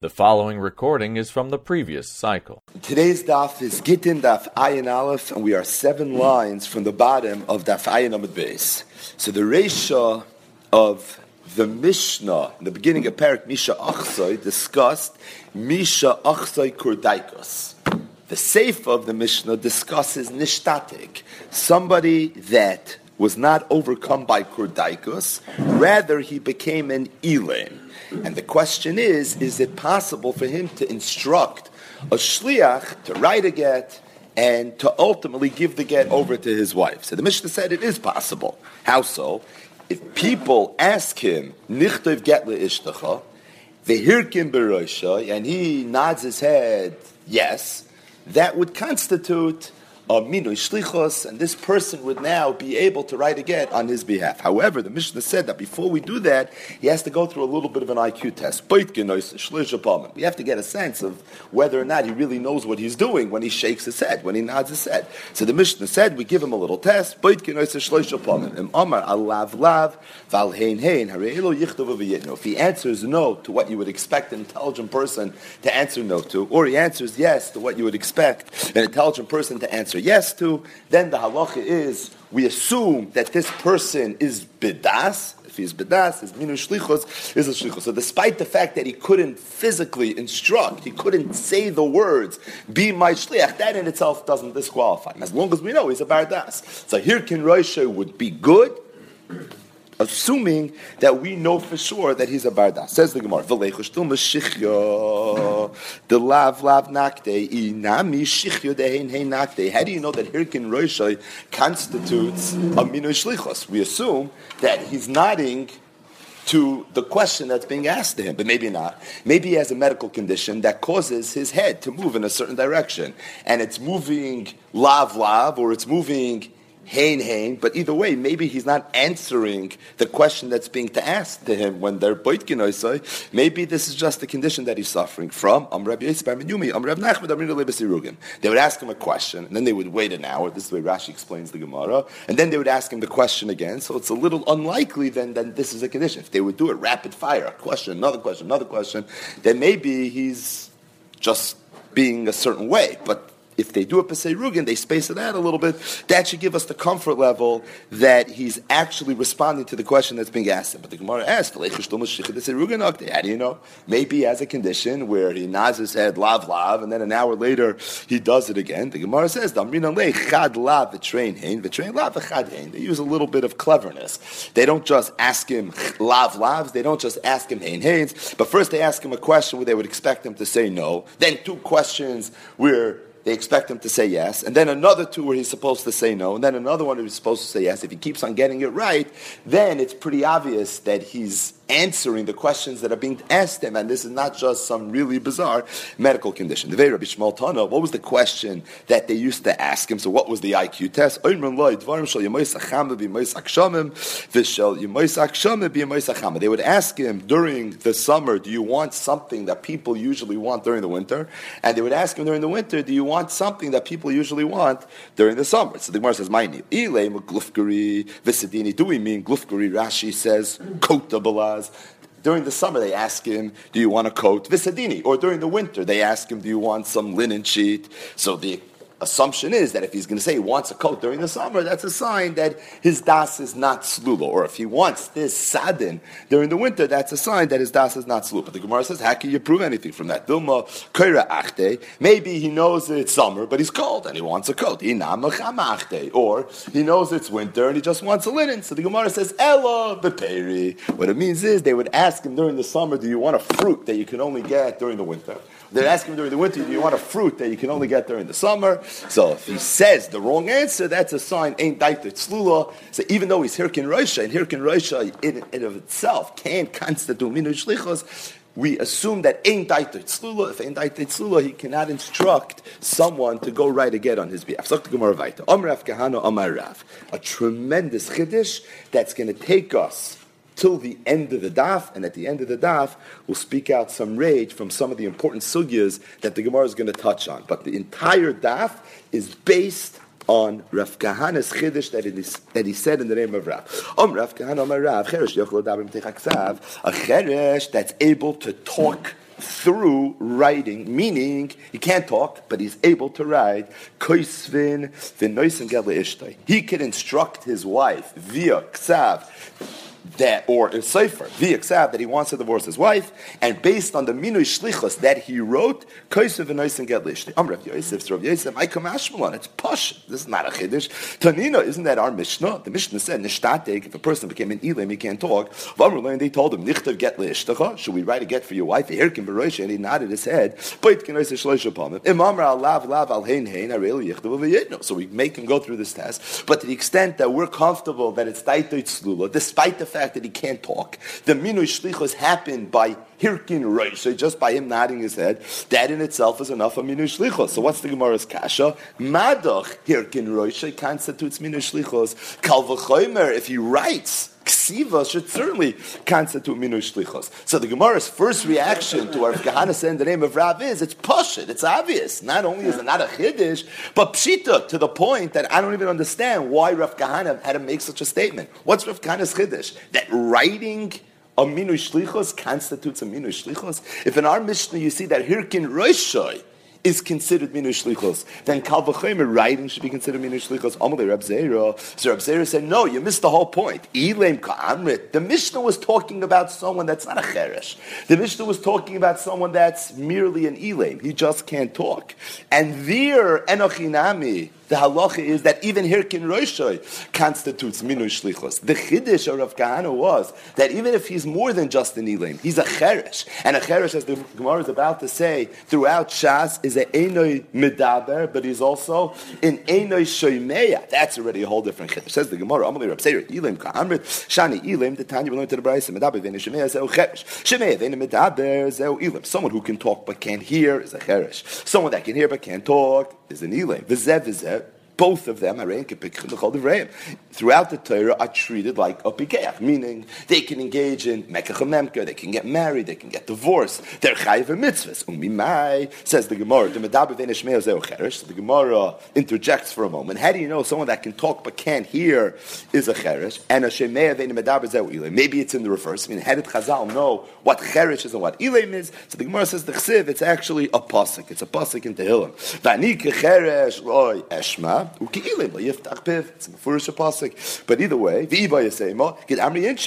The following recording is from the previous cycle. Today's daf is Gittin Daf Ayin Aleph, and we are seven lines from the bottom of Daf Ayin Amid Beis. So the Resha of the Mishnah, in the beginning of Parak Misha Achsoi, discussed Misha Achsoi Kurdaikos. The Seif of the Mishnah discusses Nishtatik, somebody that was not overcome by Kurdaikos, rather he became an Elam. And the question is, is it possible for him to instruct a shliach to write a get and to ultimately give the get over to his wife? So the Mishnah said it is possible. How so? If people ask him, nichtov get le'ishtacha, vehirkim berosha, and he nods his head, yes, that would constitute minui shlichos, and this person would now be able to write again on his behalf. However, the Mishnah said that before we do that, he has to go through a little bit of an IQ test. We have to get a sense of whether or not he really knows what he's doing when he shakes his head, when he nods his head. So the Mishnah said, we give him a little test. If he answers no to what you would expect an intelligent person to answer no to, or he answers yes to what you would expect an intelligent person to answer answer yes to, then the halacha is we assume that this person is bidas. If he's bidas, his minu shlichos is a shlichos. So despite the fact that he couldn't physically instruct, he couldn't say the words, be my shliach, that in itself doesn't disqualify him. As long as we know he's a bardas. So here Kin would be good assuming that we know for sure that he's a barda. Says the Gemara, the lav lav nakte inami shichyo dehein hein nakte. How do you know that Hirkin Roshai constitutes a minu shlichos? We assume that he's nodding to the question that's being asked to him, but maybe not. Maybe he has a medical condition that causes his head to move in a certain direction, and it's moving lav lav, or it's moving hein hein, but either way, maybe he's not answering the question that's being to ask to him when they're boitkin Maybe this is just the condition that he's suffering from. They would ask him a question, and then they would wait an hour. This is the way Rashi explains the Gemara, and then they would ask him the question again. So it's a little unlikely then that this is a condition. If they would do it rapid fire, a question, another question, another question, then maybe he's just being a certain way. But if they do a Pesei they space it out a little bit, that should give us the comfort level that he's actually responding to the question that's being asked. But the Gemara asked, how do you know? Maybe he has a condition where he nods his head, lav lav, and then an hour later he does it again. The Gemara says, chad lav lav They use a little bit of cleverness. They don't just ask him lav lavs, they don't just ask him hein hains, but first they ask him a question where they would expect him to say no, then two questions where they expect him to say yes, and then another two where he's supposed to say no, and then another one where he's supposed to say yes. If he keeps on getting it right, then it's pretty obvious that he's answering the questions that are being asked him, and this is not just some really bizarre medical condition. The Rabbi Shmuel Tana, what was the question that they used to ask him? So what was the IQ test? They would ask him during the summer, do you want something that people usually want during the winter? And they would ask him during the winter, do you want something that people usually want during the summer? So the Gemara says, "My name." do we mean glufgari? Rashi says, during the summer, they ask him, Do you want a coat? Visadini. Or during the winter, they ask him, Do you want some linen sheet? So the assumption is that if he's going to say he wants a coat during the summer, that's a sign that his das is not slulo. Or if he wants this sadin during the winter, that's a sign that his das is not slulo. But the Gemara says, how can you prove anything from that? Dilma kaira achte. Maybe he knows it's summer, but he's cold and he wants a coat. Or he knows it's winter and he just wants a linen. So the Gemara says, Ella beperi. What it means is they would ask him during the summer, do you want a fruit that you can only get during the winter? They're asking him during the winter, do you want a fruit that you can only get during the summer? So if he says the wrong answer, that's a sign, ain't daita tzlula. So even though he's Hirkin Roisha, and Hirkin Roisha in and of itself can't constitute minu shlichos, we assume that ain't daita tzlula. If ain't daita tzlula, he cannot instruct someone to go right again on his behalf. Amrav Kahana Amarav. A tremendous chiddush that's going to take us till the end of the daf, and at the end of the daf, we'll speak out some rage from some of the important sugyas that the Gemara is going to touch on. But the entire daf is based on Rav Kahana's chiddush that, he said in the name of Rav. Om Rav Kahana Om Rav Cheresh Yochel Dabim Techaksav, a Cheresh that's able to talk through writing, meaning he can't talk, but he's able to write. He can instruct his wife via ksav that, or in Sefer, the Iksav, that he wants to divorce his wife, and based on the Minui Shlichus that he wrote, Kaisev and Noisen get. Am Rav Yosef, Rav Yosef, I come Ashmalon, it's Posh. This is not a Chiddush. Tanina, isn't that our Mishnah? The Mishnah said, Nishtatek, if a person became an Elam, he can't talk. And they told him, Nichtav get should we write a get for your wife? Hirkin Barosh, and he nodded his head, Bait Kenoise Shlosh Palmim. Imam Ra Lav Lav Al Hein Hein, Areli Yichtav So we make him go through this test, but to the extent that we're comfortable that it's Taitoit Slula, despite the fact that he can't talk. The minui shlichus happened by hirkin roishay, just by him nodding his head. That in itself is enough of minui shlichus. So what's the Gemara's kasha? Madach hirkin roishay constitutes minui shlichus. Kal v'chomer, if he writes, Ksiva should certainly constitute minu shlichos. So the Gemara's first reaction to our Kahana saying the name of Rav is it's pushit, it's obvious. Not only is it not a chiddush, but pshita to the point that I don't even understand why Rav Kahana had to make such a statement. What's Rav Kahana's chiddush? That writing a minu shlichos constitutes a minu shlichos. If in our Mishnah you see that hirkin roishoy is considered minu shlichos, then kal v'chomer writing should be considered minu shlichos. Amalei Reb Zera. So Reb Zera said, no, you missed the whole point. Ilem ka'amrit. The Mishnah was talking about someone that's not a cheresh. The Mishnah was talking about someone that's merely an ilem. He just can't talk. And there, enochinami, the halacha is that even Hirkin Roishoy constitutes Minu Shlichos. The Chiddush of Rav Kahana was that even if he's more than just an Elim, he's a Cheresh. And a Cheresh, as the Gemara is about to say, throughout Shas, is a Enoi Medaber, but he's also an Enoi Shoimeya. That's already a whole different Chiddush. Says the Gemara, Amalei Rav Seir, Elim Ka'amrit, Shani Elim, the Tanya will learn to the Medaber Vene Zeu Cheresh. Shoimeya Vene Medaber, Zeu Elim. Someone who can talk but can't hear is a Cheresh. Someone that can hear but can't talk is an Elim. Vizev, Vizev both of them, throughout the Torah, are treated like a pikeach, meaning they can engage in mekach they can get married, they can get divorced. They're chayiv mitzvahs. Umimai says the Gemara. The So the Gemara interjects for a moment. How do you know someone that can talk but can't hear is a cheresh? And a shemeya Maybe it's in the reverse. I mean, how did Chazal know what cheresh is and what ilim is? So the Gemara says the chsiv. It's actually a pasuk. It's a pasuk in Tehillim. Vani cheresh loy eshma. Pasik. But either way,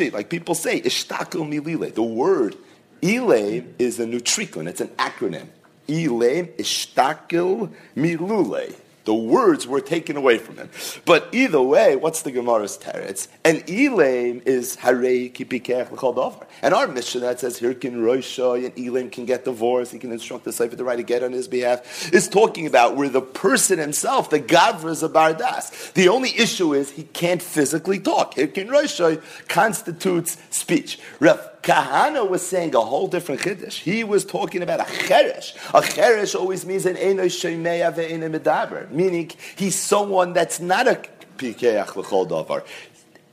like people say. The word Elaim is a nutricon, it's an acronym. Elaim Ishtakil Milule. The words were taken away from him. But either way, what's the Gemara's teretz? And Elaim is Harei Kipikech L'chol And our mission that says can Roisha and Elaim can get divorced, he can instruct the Sefer to write a get on his behalf, is talking about where the person himself, the Gavra, is a Bardas. The only issue is he can't physically talk. Can Roisha constitutes speech. Ref, Kahana was saying a whole different chiddush. He was talking about a cheresh. A cheresh always means an eno shemeya ve'eno medaber, meaning he's someone that's not a pikeach l'chol davar,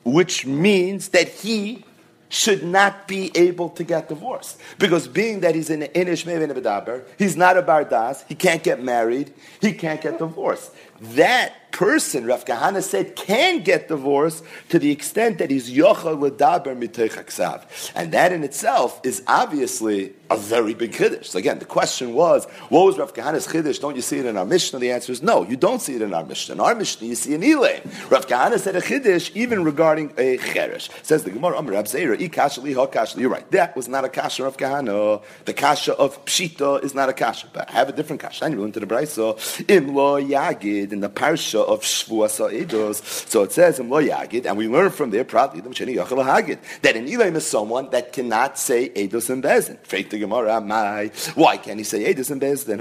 which means that he should not be able to get divorced. Because being that he's an Inish Medaber, he's not a Bardas, he can't get married, he can't get divorced. That person, Rav Kahana said, can get divorced to the extent that he's yochel ledaber mitech And that in itself is obviously a very big chiddush. So again, the question was, what was Rav Kahana's chiddush? Don't you see it in our Mishnah? The answer is no, you don't see it in our Mishnah. In our Mishnah, you see an Elaim. Rav Kahana said a chiddush even regarding a cheresh. Says the Gemara, Amr Rav Zeira, You're right. That was not a kasha of Kahana. The kasha of Pshita is not a kasha. But I have a different kasha. I into the Brisa. Im lo yagid in the parsha of Shvuas Eidos. So it says in lo yagid, and we learn from there probably that in Elaim is someone that cannot say Eidos and Bezin the why can't he say Edis and Bezdin?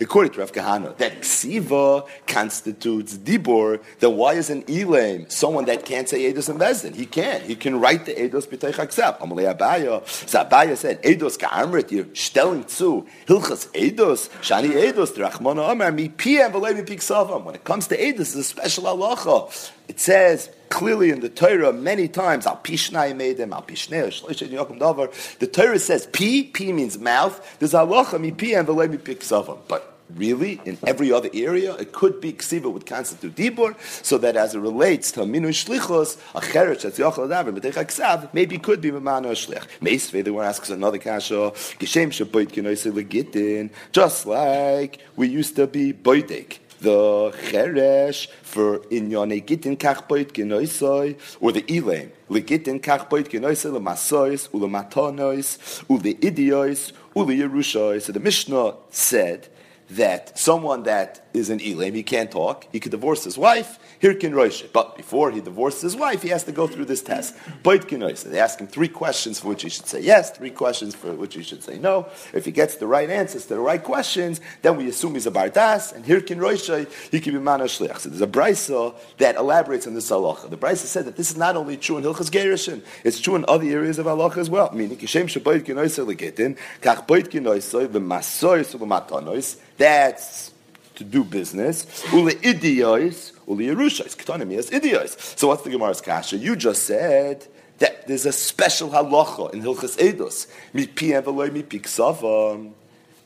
According to Rav Kahana, that Ksiva constitutes Dibor, then why is an Elam someone that can't say Edis and Bezdin? He can. He can write the Eidos B'tei Chaksav. Amalei Abaya. So Abaya said, Eidos Ka'amrit, you're stelling zu. Hilchas Eidos, Shani Eidos, Drachmona Amar, Mi Piem, V'lei Mi Piksavam. When it comes to Eidos, it's a special halacha. It says, clearly in the Torah many times, Al Pishnai made them, Al Pishnei, The Torah says P, P means mouth. There's halacha mi P and v'lei mi But really in every other area. It could be ksiva would constitute dibur, so that as it relates to minu shlichos, a cheresh that's yochel adaver, but ksav, maybe could be mamano shlich. Meisve, the one asks another kasha, shaboit kinoise legitin, just like we used to be boidik the cheresh for inyone gitin kachboit genoisoi, or the ilem, legitin kachboit genoisoi, lemasois, ulematonois, ule idiois, ule yerushois. So the Mishnah said that someone that is an Elam, he can't talk, he could divorce his wife, Hirkin Roish. But before he divorces his wife, he has to go through this test. They ask him three questions for which he should say yes, three questions for which he should say no. If he gets the right answers to the right questions, then we assume he's a Bardas, and Hirkin Roish, he can be Mana Shliach. So there's a Brisa that elaborates on this halacha. The Brisa said that this is not only true in Hilchas Gerishin, it's true in other areas of halacha as well. Meaning, Kishem Shaboit Kinoisah Legetin, Kach Boit Kinoisah, V'masois V'matanois, that's to do business. Ule idiois, yerushais, ketonim idios. So what's the Gemara's kasha? You just said that there's a special halacha in Hilchas Eidos.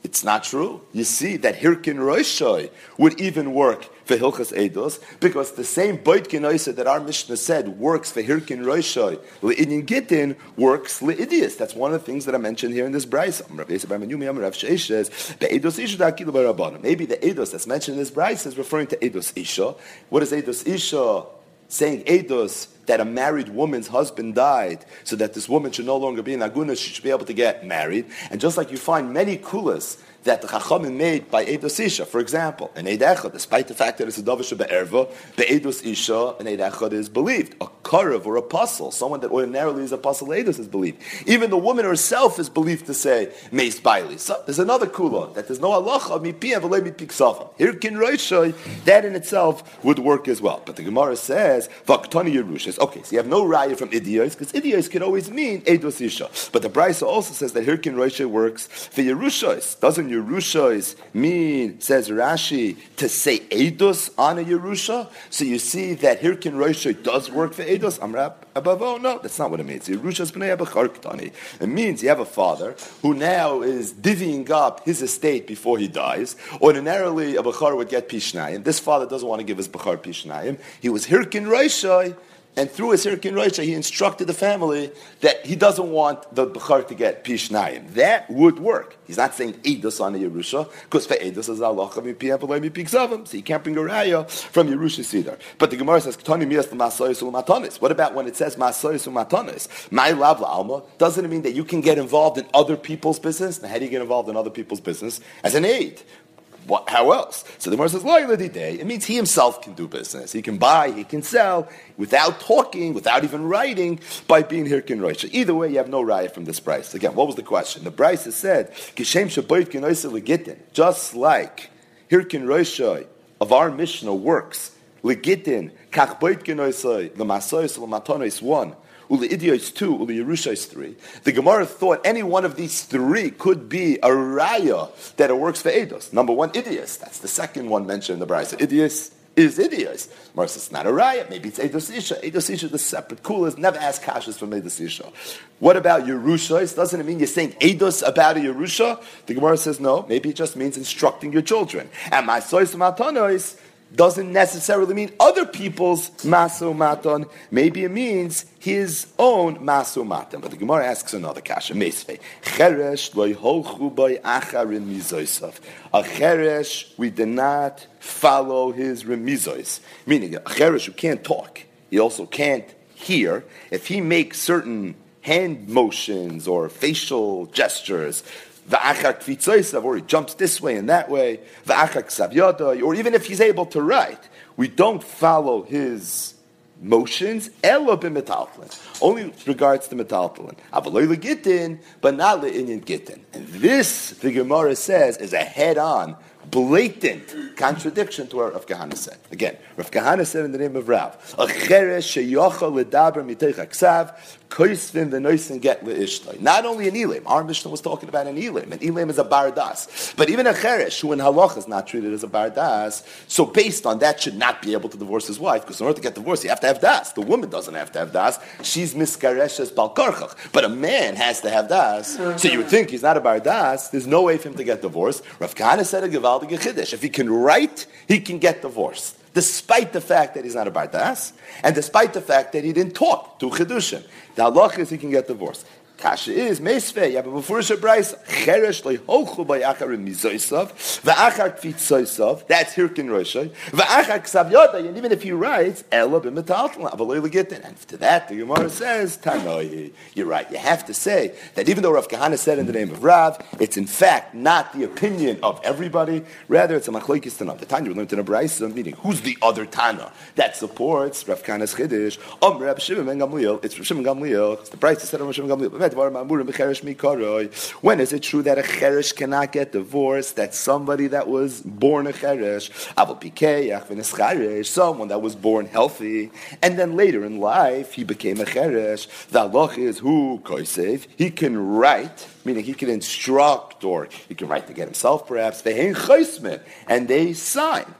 It's not true. You see that Hirkin Roishoi would even work for Hilchas Eidos because the same Boitkin Oisa that our Mishnah said works for Hirkin Roishoi, Le'idin Gittin works Le'idias. That's one of the things that I mentioned here in this Bryce. Maybe the Eidos that's mentioned in this Bryce is referring to Eidos Isha. What is Eidos Isha? Saying Eidos that a married woman's husband died, so that this woman should no longer be an aguna, she should be able to get married. And just like you find many kulas that the Chachamim made by Eidos Isha, for example, an Eid Echad, despite the fact that it's a Davish Be'erva, the Eidos Isha, an Eid Echad is believed. A Karev or apostle, someone that ordinarily is apostle Eidos is believed. Even the woman herself is believed to say, Meis Baili. So there's another kula, that there's no mi pi avalei mi piksafim. Here kin Roishoy, that in itself would work as well. But the Gemara says, Vaktani Yerushas. Okay, so you have no raya from Idios, because Idios can always mean Eidos Isha. But the Brisa also says that here kin Roishoy works for Yerushas. Doesn't Yerushas mean, says Rashi, to say Eidos on a Yerusha? So you see that here can Roisha does work for Eidos. Amrab above. Oh no, that's not what it means. Yerushas b'nei It means you have a father who now is divvying up his estate before he dies. Ordinarily, a bachar would get pishnayim. This father doesn't want to give his bachar pishnayim. He was hirkin Roisha and through his Hirkin Roisha, he instructed the family that he doesn't want the Bechar to get Pishnayim. That would work. He's not saying Eidos on Yerusha, because for Eidos is Allah so he can't bring a raya from Yerusha Sidar. But the Gemara says, What about when it says Masoyis Umatonis? My lav alma, doesn't it mean that you can get involved in other people's business? Now, how do you get involved in other people's business? As an aid. What, how else? So the Gemara says, It means he himself can do business. He can buy, he can sell, without talking, without even writing, by being here Hirkin Roisha. Either way, you have no riot from this price. Again, what was the question? The price is said, just like Hirkin Roisha of our Mishnah works, Legitin, Kach Boit Genoisai, Lamasois, Lamatonois, one. Uli Idios two, Uli Yerushais three. The Gemara thought any one of these three could be a raya that it works for Eidos. Number one, Idios. That's the second one mentioned in the Brisa. Idios is Idios. Gemara says it's not a raya. Maybe it's Eidos Isha. Eidos Isha is the separate. Coolers never ask kashas from Eidos Isha. What about Yerushais? Doesn't it mean you're saying Eidos about a Yerusha? The Gemara says no. Maybe it just means instructing your children. And my sois matonois doesn't necessarily mean other people's maso. Maybe it means his own maso. But the Gemara asks another kasha. Mesve. A cheresh, we did not follow his remizois. Meaning, a cheresh who can't talk, he also can't hear. If he makes certain hand motions or facial gestures, or he jumps this way and that way, akhaq sabyaday, or even if he's able to write, we don't follow his motions, elo b'metaltalin. Only regards to metaltalin. Avaloy gittin, but not le'inyan gittin. And this, the Gemara says, is a head-on blatant contradiction to what Rav Kahana said. Again, Rav Kahana said in the name of Rav, ledaber miteich aksav, get le'ishtoi. Not only an Elim, our Mishnah was talking about an Elim, and Elim is a bardas. But even a cheresh, who in halach is not treated as a bardas, so based on that should not be able to divorce his wife, because in order to get divorced, you have to have das. The woman doesn't have to have das. She's miskareshes balkarchach. But a man has to have das. So you would think he's not a bardas, there's no way for him to get divorced. Rav Kahana said a chiddush. If he can write, he can get divorced, despite the fact that he's not a bardas, and despite the fact that he didn't talk to chidushim. The halach is he can get divorced. Kasha is meisve. A befurish brayis cheresh loyholchu by achar mizoisav va'achar kvitzoisav. That's hirkin roshay va'achar ksav. And even if he writes ela b'metaltel avaloy legitin. And to that the Gemara says tanoi. You're right. You have to say that even though Rav Kahana said in the name of Rav, it's in fact not the opinion of everybody. Rather, it's a machlokes tanah. The Tanya learned in a brayis meaning who's the other Tana that supports Rav Kahana's chiddush? Om Rav Shimon Gamliel. It's Rav Shimon Gamliel. It's the brayis said Rav Shimon Gamliel. When is it true that a cheresh cannot get divorced? That somebody that was born a cheresh, someone that was born healthy, and then later in life he became a cheresh. The halach is who koisev. He can write, meaning he can instruct, or he can write to get himself, perhaps. And they sign.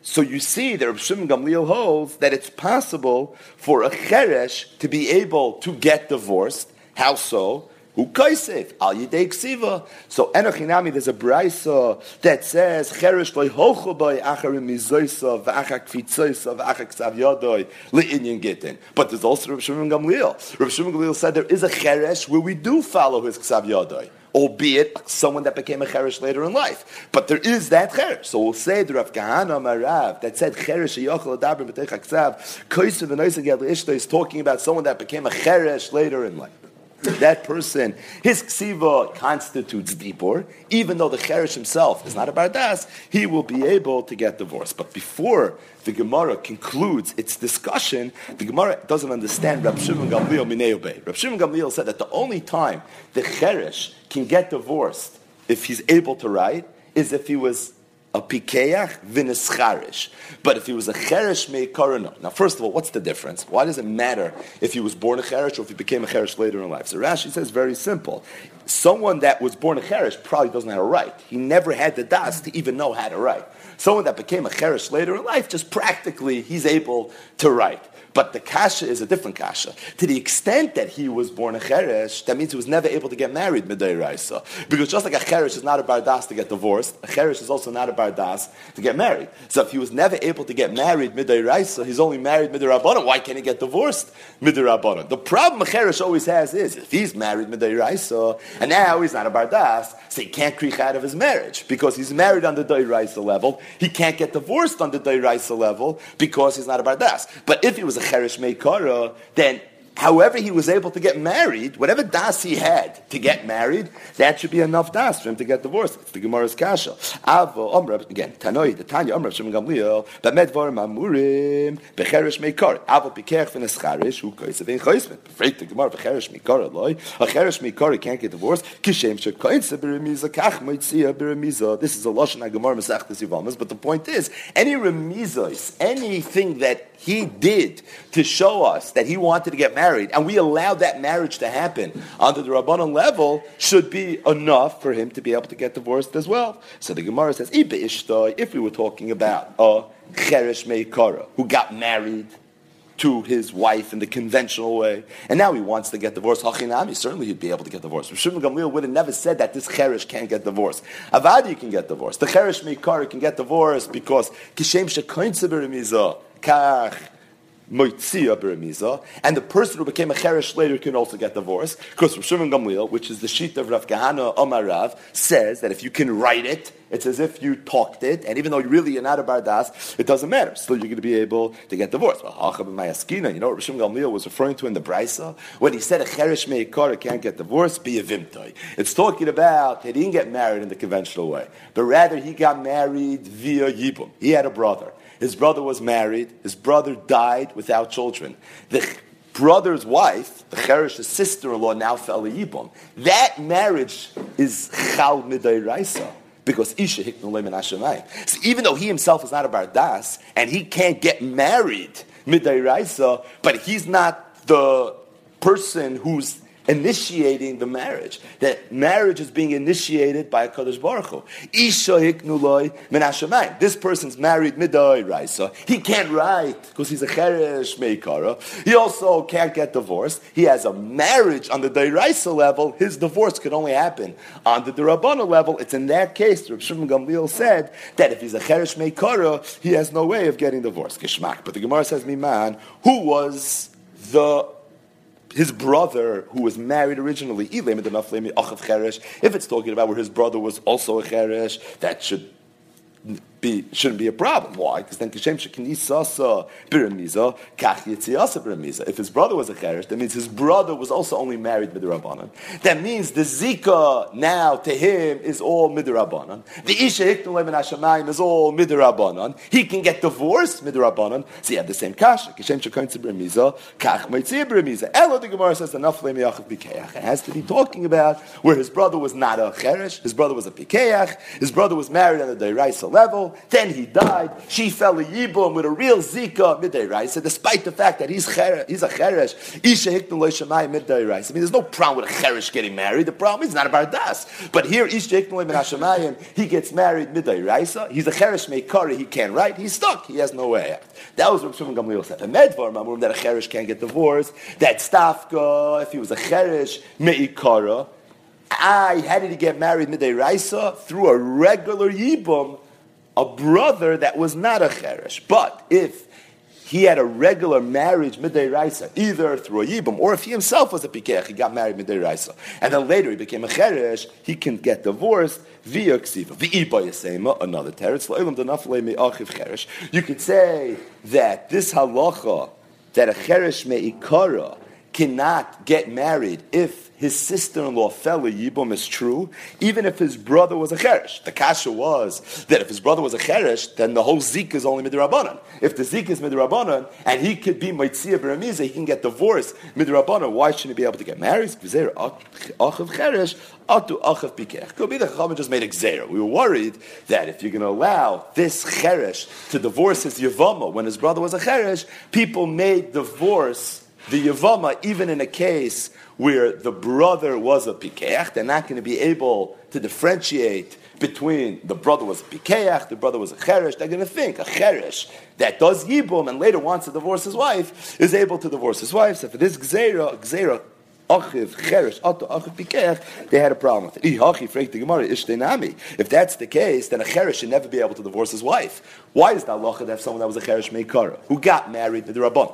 So you see that Rav Shimon Gamliel holds that it's possible for a cheresh to be able to get divorced how so? Who kaisef al yidei ksiva. So enochinami, there's a brayso that says cheresh loy hochu boy acharim mizoysa v'achak kvitzoysa v'achak ksav yodoy le'inyan gittin. But there's also Rav Shimon Gamliel. Rav Shimon Gamliel said there is a cheresh where we do follow his ksav yodoy albeit someone that became a cheresh later in life. But there is that cheresh. So we'll say the Rav Kahana Marav that said cheresh yochel adabrim b'tech haksav koisu v'noisa is talking about someone that became a cheresh later in life that person, his ksiva constitutes dipor, even though the cherish himself is not a bardas, he will be able to get divorced. But before the Gemara concludes its discussion, the Gemara doesn't understand Rab Shimon Gamliel Mineobei. Rab Shimon Gamliel said that the only time the cherish can get divorced if he's able to write is if he was a pikeach v'nescharish. But if he was a cheresh meikara, Now, first of all, what's the difference? Why does it matter if he was born a cheresh or if he became a cheresh later in life? So Rashi says very simple. Someone that was born a cheresh probably doesn't have a right. He never had the das to even know how to write. Someone that became a cheresh later in life, just practically, he's able to write. But the kasha is a different kasha. To the extent that he was born a cheresh, that means he was never able to get married midday raisa. Because just like a cheresh is not a bardas to get divorced, a cheresh is also not a bardas to get married. So if he was never able to get married midday raisa, he's only married midday rabbanon. Why can't he get divorced midday rabbanon? The problem a cheresh always has is if he's married midday raisa and now he's not a bardas, so he can't creep out of his marriage because he's married on the Dairaisa level. He can't get divorced on the Dairaisa level because he's not a Bardas. But if he was a Cherish Meikara, then however he was able to get married, whatever das he had to get married, that should be enough das for him to get divorced. It's the Gemara's kasha. Avo Omrav again. Tanoi the Tanya Omrav Shem Gamliel. But medvar mamurim becheresh meikar. Avo pikech v'nescharish who kois avein choismet. Befreit the Gemara becheresh meikar loy. A cheresh meikar can't get divorced. Kishem shekoinse beremiza kach moitzia beremiza. This is a lashon Gemara Masechtas Yivamas. But the point is, any remizos, anything that he did to show us that he wanted to get married, and we allowed that marriage to happen under the Rabbanon level, should be enough for him to be able to get divorced as well. So the Gemara says, if we were talking about a Cheresh Meikara who got married to his wife in the conventional way, and now he wants to get divorced. Hachinami, certainly he'd be able to get divorced. Shimon Gamliel would have never said that this cheresh can't get divorced. Avadi can get divorced. The cheresh meikar can get divorced because kishem shekointzibir kach and the person who became a cheresh later can also get divorced. Because from Shimon Gamliel, which is the sheet of Rav Kahana Omarav, says that if you can write it, it's as if you talked it, and even though you really are not a bardas, it doesn't matter. Still, you're going to be able to get divorced. Well, you know what Rishon Gamliel was referring to in the Brisa when he said a cheresh meikar can't get divorced, be a vimtoy. It's talking about he didn't get married in the conventional way, but rather he got married via yibum. He had a brother. His brother was married. His brother died without children. The brother's wife, the Cherish's sister-in-law, now fell a yibum. That marriage is chal midai raisa because Isha hiknulim and So even though he himself is not a bardas and he can't get married midai raisa, but he's not the person who's initiating the marriage. That marriage is being initiated by a Kadosh Baruch Hu. This person's married midai raisa. He can't write because he's a cheresh meikara. He also can't get divorced. He has a marriage on the Dairaisa level. His divorce could only happen on the Durabana level. It's in that case, Rav Shimon Gamliel said that if he's a cheresh meikara, he has no way of getting divorced. Kishmak. But the Gemara says, Miman, who was the his brother, who was married originally, if it's talking about where his brother was also a cheresh, that should be shouldn't be a problem. Why? Because then Kishem Shekinisasa Biramiza, uh, Kach Yitziasa Biramiza. If his brother was a Cherish, that means his brother was also only married Midrabanan. That means the Zika now to him is all Midrabanan. The Isha Hiknulem and Hashemayim is all Midrabanan. He can get divorced Midrabanan. So you have the same Kasha. Kishem Shekinisasa Biramiza, Kach Mitzia Biramiza. Elo the Gemara says Enough Nafle Meyachav Bikeach. It has to be talking about where his brother was not a Cherish, his brother was a Pikeach, his brother was married on the Deiraisa level, then he died. She fell a yibum with a real zika midday rice. So despite the fact that he's he's a cheresh, isha shemai midday rice. I mean, there's no problem with a cheresh getting married. The problem is not about das. But here, isha hiknul shemayim, he gets married midday rice. He's a cheresh meikari. He can't write. He's stuck. He has no way out. That was what Shimon Gamliel said. A medvar mamurim that a cheresh can't get divorced. That stafka, if he was a cheresh meikara. I, did he get married midday raisa? Through a regular yibum a brother that was not a cheresh. But if he had a regular marriage midday raisa, either through a yibum or if he himself was a pikech, he got married midday raisa, and then later he became a cheresh, he can get divorced via ksiva. V'iba another teretz lo'ilam denafle me'achiv cheresh. You could say that this halacha that a cheresh me'ikara cannot get married if his sister-in-law fell a yibum is true, even if his brother was a cheresh. The kasha was that if his brother was a cheresh, then the whole zik is only midrabanan. If the zik is midrabanan, and he could be mitzia beramiza, he can get divorced midrabanan. Why shouldn't he be able to get married? Could be the chachamim just made a We were worried that if you're going to allow this cheresh to divorce his yavama when his brother was a cheresh, people made divorce the yavama even in a case where the brother was a pikeach, they're not going to be able to differentiate between the brother was a pikeach, the brother was a cheresh. They're going to think a cheresh that does yibum and later wants to divorce his wife is able to divorce his wife. So for this gzeira, gzeira achiv cheresh ato achiv pikech, they had a problem with it. If that's the case, then a cheresh should never be able to divorce his wife. Why is that locha to have someone that was a cheresh meikara who got married with the rabban?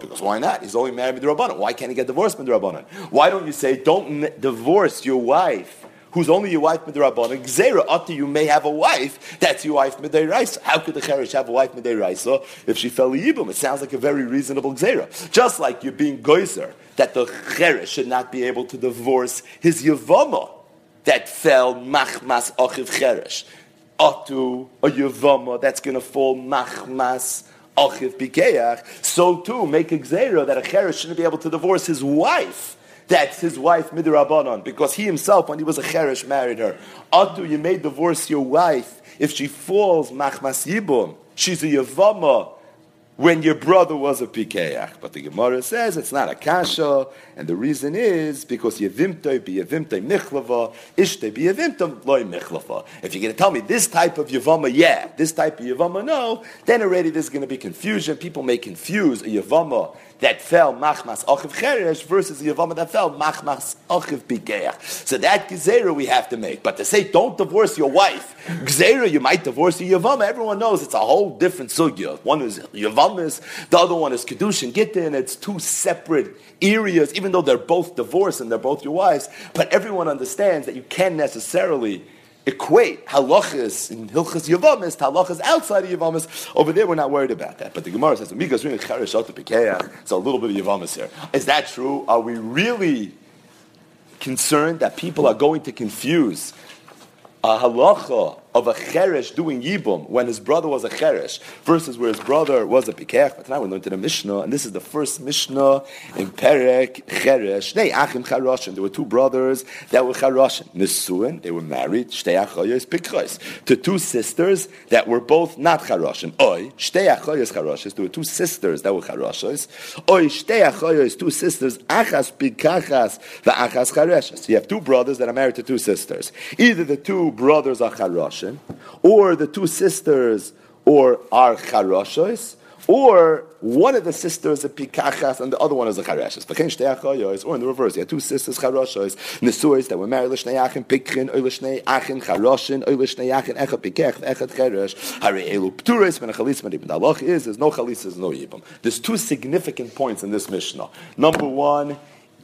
Because why not? He's only married with the rabban. Why can't he get divorced with the rabban? Why don't you say don't divorce your wife? Who's only your wife midrabanan, gzera, after you may have a wife, that's your wife midiraisa. How could the cherish have a wife midiraisa if she fell yibum? It sounds like a very reasonable gzera. Just like you're being goizer, that the cherish should not be able to divorce his yavama that fell machmas achiv cherish. Atu, a yavama that's going to fall machmas achiv pikeach. So too, make a that a cherish shouldn't be able to divorce his wife that's his wife midrabanan, because he himself, when he was a cheresh, married her. Atu, you may divorce your wife if she falls machmas yibum. She's a yavama when your brother was a pikeach. But the Gemara says it's not a kasha, and the reason is because yevimtoi be yevimtoi michlava, ishte be yevimtoi loy michlava. If you're going to tell me this type of yavama, yeah, this type of yavama, no, then already there's going to be confusion. People may confuse a yavama that fell machmas achiv cheresh versus the yavama that fell machmas achiv pikeach. So that gezerah we have to make. But to say don't divorce your wife, gezerah you might divorce your yavama. Everyone knows it's a whole different sugya. One is yavamas, the other one is kedushin gittin. It's two separate areas, even though they're both divorced and they're both your wives. But everyone understands that you can't necessarily equate halachas in hilchas yavamis to halachas outside of yavamis. Over there, we're not worried about that. But the Gemara says, "Migas It's a little bit of yavamis here. Is that true? Are we really concerned that people are going to confuse a halacha of a cheresh doing yibum when his brother was a cheresh versus where his brother was a pikech. But now we learned to the Mishnah, and this is the first Mishnah in Perek cheresh. Nei achim charoshin. There were two brothers that were charoshin. Nisuin, they were married. Shtei achoyos pikchos to two sisters that were both not charoshin. Oy shtei achoyos charoshes. There were two sisters that were charoshes. Oy shtei achoyos, two sisters achas pikachas the achas chareshes. You have two brothers that are married to two sisters. Either the two brothers are or the two sisters or are charoshes, or one of the sisters a pikachas and the other one is a chareshes. Or in the reverse, you have two sisters charoshes, nesuas that were married l'shnei achin pikrin, or l'shnei achin charoshin, or l'shnei achin echad pikech, echad cheresh. Hari elu pturis ben chalis ben is there's no chalis, there's no yibam. There's two significant points in this mishnah. Number one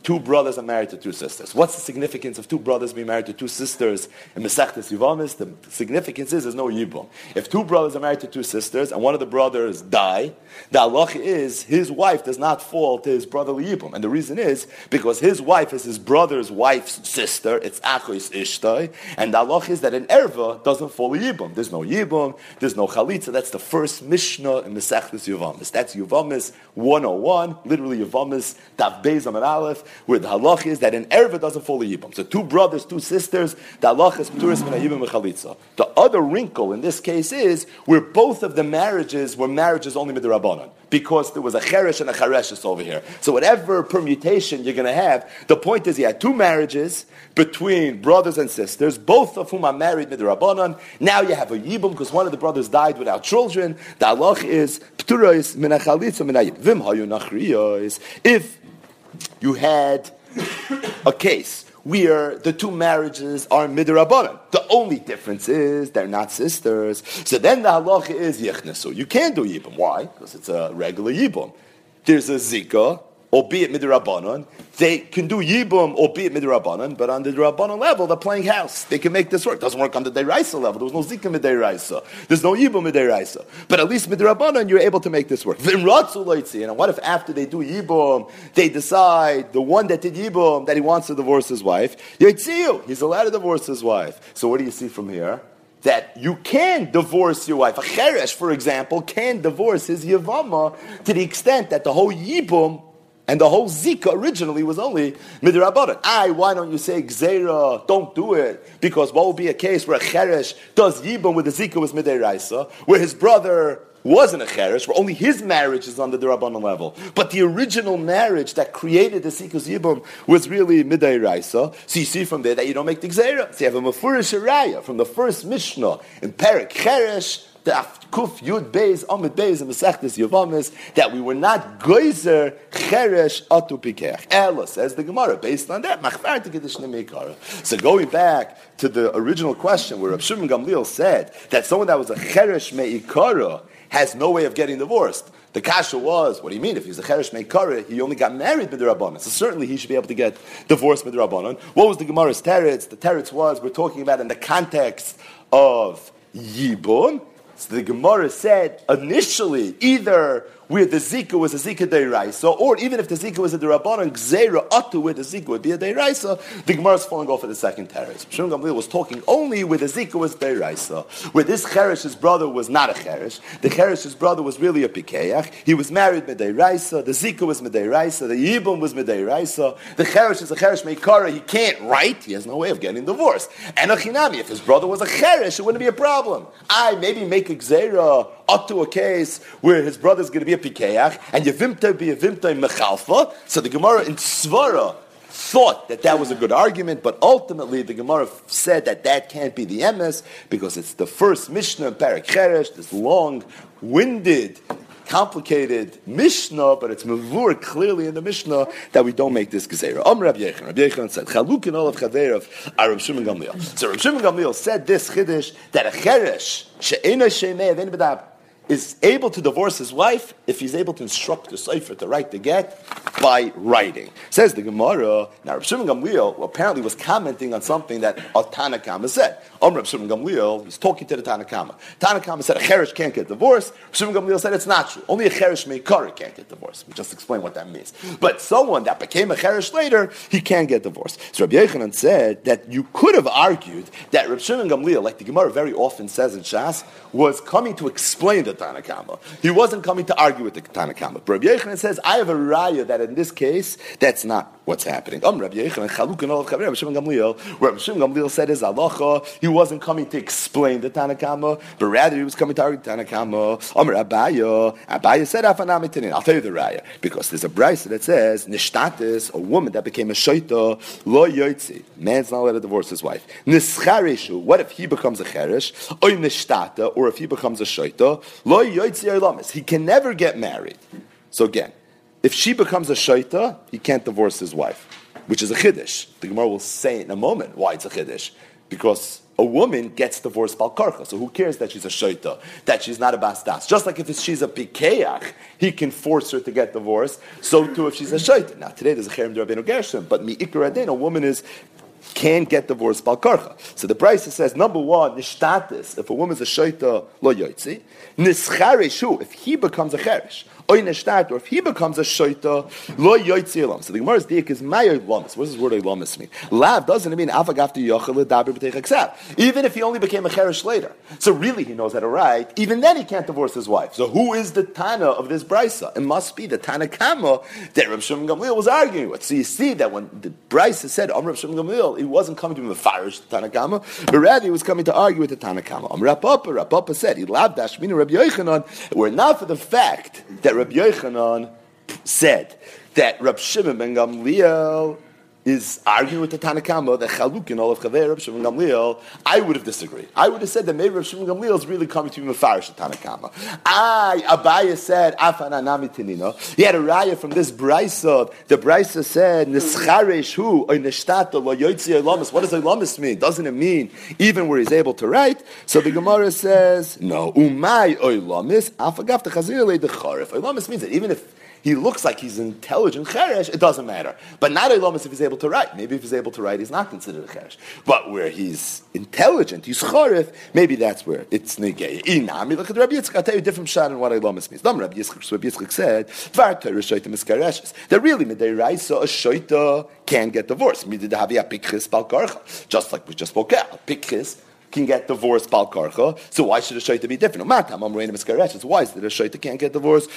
two brothers are married to two sisters. What's the significance of two brothers being married to two sisters in Mesechtes Yivamis? The significance is there's no Yibum. If two brothers are married to two sisters and one of the brothers die, the halach is his wife does not fall to his brotherly Yibum. And the reason is because his wife is his brother's wife's sister, it's Achois Ishtai, and the halach is that an Erva doesn't fall a Yibum. There's no Yibum, there's no Chalitza. That's the first Mishnah in Mesechtes Yivamis. That's Yivamis 101, literally Yivamis, Tav Amar Aleph, where the halach is that an erva doesn't fall a yibam. So two brothers, two sisters, the halach is pturis min yibam chalitza. The other wrinkle in this case is where both of the marriages were marriages only with the rabbanon because there was a cheresh and a chareshes over here. So whatever permutation you're going to have, the point is he had two marriages between brothers and sisters, both of whom are married midrabanan. Now you have a yibum because one of the brothers died without children. The halach is pturos min chalitza min If you had a case where the two marriages are midrabanan. The only difference is they're not sisters. So then the halacha is yichnesu. You can't do yibum. Why? Because it's a regular yibum. There's a zika albeit midrabanan. They can do yibum, albeit midrabanan, but on the rabbanon level, they're playing house. They can make this work. It doesn't work on the deraisa level. There was no zika midiraisa. There's no yibum midiraisa. But at least midrabanan, you're able to make this work. And what if after they do yibum, they decide the one that did yibum that he wants to divorce his wife? He's allowed to divorce his wife. So what do you see from here? that you can divorce your wife. A cheresh, for example, can divorce his yavama to the extent that the whole yibum and the whole Zika originally was only midrabanan. I, why don't you say Gzera? Don't do it. Because what would be a case where a Cheresh does Yibam with the Zika was midiraisa, where his brother wasn't a cheresh, where only his marriage is on the Rabbanon level. But the original marriage that created the Sikus Yibum was really Midday Raisa. So you see from there that you don't make the Gzera. So you have a Mefurish Raya from the first Mishnah in Perik Cheresh, the Kuf Yud Beis Beis and Mesechtes that we were not Geyser Cheresh Atu Pikech. Ella says the Gemara based on that So going back to the original question where Shimon Gamliel said that someone that was a Cheresh Meikara has no way of getting divorced. The kasha was, what do you mean? If he's a cheresh meikara, he only got married with the rabbanon. So certainly he should be able to get divorced with the rabbanon. What was the Gemara's teretz? The teretz was we're talking about in the context of yibum. So the Gemara said initially either where the Zika was a Zika Deiraisa, or even if the Zika was a Derabanan, Gzera Atu, where the Zika would be a Deiraisa, the Gemara is falling off at the second terrace. Shimon Gamliel was talking only where the Zika was Deiraisa, where this Cheresh's brother was not a Cheresh, the Cheresh's brother was really a Pikeach, he was married Medeiraisa, the Zika was Medeiraisa, the Yibum was Medeiraisa, the Cheresh is a Cheresh Meikara, he can't write, he has no way of getting divorced. And Achinami, if his brother was a Cheresh, it wouldn't be a problem. I maybe make a Gzera up to a case where his brother's going to be a pikeach, and Yevimta be Yevimta Mechalfa. So the Gemara in Svara thought that that was a good argument, but ultimately the Gemara said that that can't be the emes because it's the first Mishnah in Parak Cheresh, this long-winded, complicated Mishnah, but it's mavur clearly in the Mishnah that we don't make this gezerah. Om Rabbi Yechon, Rabbi Yechon said, Chalukin olav chaver of Shimon Gamliel. So Rav Shimon Gamliel said this chiddush that a cheresh she'ena shemei of bedab is able to divorce his wife if he's able to instruct the Sefer to write the get by writing. Says the Gemara. Now, Rav Shimon Gamliel apparently was commenting on something that a Tanakama said. Um, Rav Shimon Gamliel, he's talking to the Tanakama. Tanakama said a cherish can't get divorced. Shimon Gamliel said it's not true. Only a cherish meikari can't get divorced. We just explain what that means. But someone that became a cherish later, he can get divorced. So Rabbi Yechanan said that you could have argued that Rav Shimon Gamliel, like the Gemara very often says in Shas, was coming to explain the Tanakama. He wasn't coming to argue with the Tanakama. But Rabbi Yechanan says, I have a raya that in this case, that's not what's happening. Um, Rabbi Yechanan, Rabbi Shimon Gamliel, where Rabbi Shimon Gamliel said his halacha, he wasn't coming to explain the Tanakama, but rather he was coming to argue the Tanakama. Um, Abaya, Abaya said. I'll tell you the raya, because there's a brisa that says, Nishtatis, a woman that became a shaita, lo yoitzi, man's not allowed to divorce his wife. Nischareshu, what if he becomes a cheresh, oy nishtata, or if he becomes a shaita, lo yoitzi he can never get married. So again, if she becomes a shaita, he can't divorce his wife, which is a chiddush. The Gemara will say in a moment why it's a chiddush, because a woman gets divorced by karcha. So who cares that she's a shaita, that she's not a bastas? Just like if she's a pikeach, he can force her to get divorced. So too if she's a shaita. Now today there's a cherem derabenu gershom, but mi ikar a woman is can get divorced balkarcha. So the Brisa says number one, nishtatis. If a woman's a shaita lo yotzi, nischareshu. If he becomes a cheresh, or if he becomes a shoita, lo yoitzi elam. So the Gemara's diak is mayoy lamis. What does the word lamis mean? Lav doesn't mean afagafti yochel ledaber b'teich Even if he only became a cherish later. So really he knows how to write. Even then he can't divorce his wife. So who is the Tana of this brisa? It must be the Tana Kama that Reb Shimon Gamliel was arguing with. So you see that when the brisa said Om Reb Shimon Gamliel, he wasn't coming to mefarish the Tana Kama, but rather he was coming to argue with the Tana Kama. Om Rapapa, Rapapa said, he loved Dashmina Reb Yochanan, were not for the fact that Rabbi Yochanan said that Rabbi Shimon ben Gamliel is arguing with the Tanakama Chaluk and all of Chaver Rabbi Shimon Gamliel, I would have disagreed. I would have said that maybe Rabbi Shimon Gamliel is really coming to be Mefarish the Tanakama. I, Abaya said, Afan Anami Tinino. He had a raya from this Brisa. The Brisa said, Nischaresh hu, or Nishtata, lo yoitzi. What does Olamis mean? Doesn't it mean even where he's able to write? So the Gemara says, no, Umay Olamis, Afagaf the Chazir le de Charif. Olamis means that even if he looks like he's intelligent cheresh, it doesn't matter. But not Elamis if he's able to write. Maybe if he's able to write, he's not considered a cheresh. But where he's intelligent, he's chorif, maybe that's where it's negay. Inami, look at Rabbi Yitzchak, I'll tell you a different shot in what Elamis means. Dam Rabbi Yitzchak, Rabbi Yitzchak said, Var Torah shoita miskareshes. That really, midei raisa, a shoita can get divorced. Just like we just spoke out. Pikchis can get divorced bal karcha. So why should a shaita be different? It's why is that a shaita can't get divorced?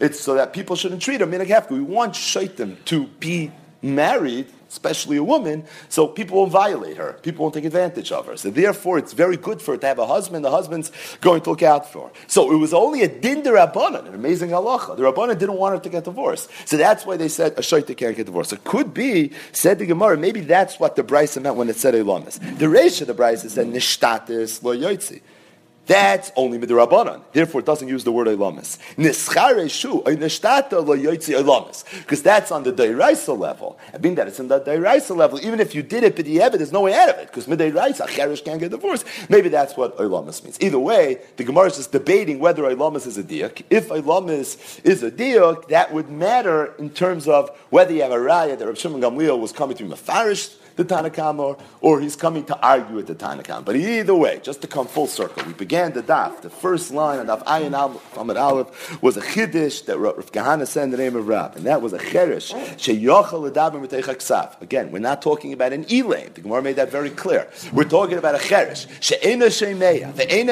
It's so that people shouldn't treat a minig hefker. We want shaitim to be married especially a woman, so people won't violate her. People won't take advantage of her. So therefore, it's very good for her to have a husband. The husband's going to look out for her. So it was only a din de rabbanon, an amazing halacha. The rabbanon didn't want her to get divorced. So that's why they said a shaita can't get divorced. It could be, said the Gemara, maybe that's what the Brisa meant when it said Elamis. The Reish of the Brisa said nishtatis lo yoitzi. That's only midrabanan. Therefore, it doesn't use the word elamis. Because that's on the deiraisa level. I mean that it's in the deiraisa level. Even if you did it b'di'evet, there's no way out of it because midairaisa cheresh can't get divorced. Maybe that's what elamis means. Either way, the Gemara is just debating whether elamis is a diak. If elamis is a diak, that would matter in terms of whether you have a raya that Rav Shimon Gamliel was coming to be mafarished the Tanakama, or, or he's coming to argue with the Tanakama. But either way, just to come full circle, we began the daf. The first line of daf Ayin Ahmed Aleph was a chiddush that Rav Kahana said in the name of Rab, and that was a miteichaksav. Again, we're not talking about an elaim. The Gemara made that very clear. We're talking about a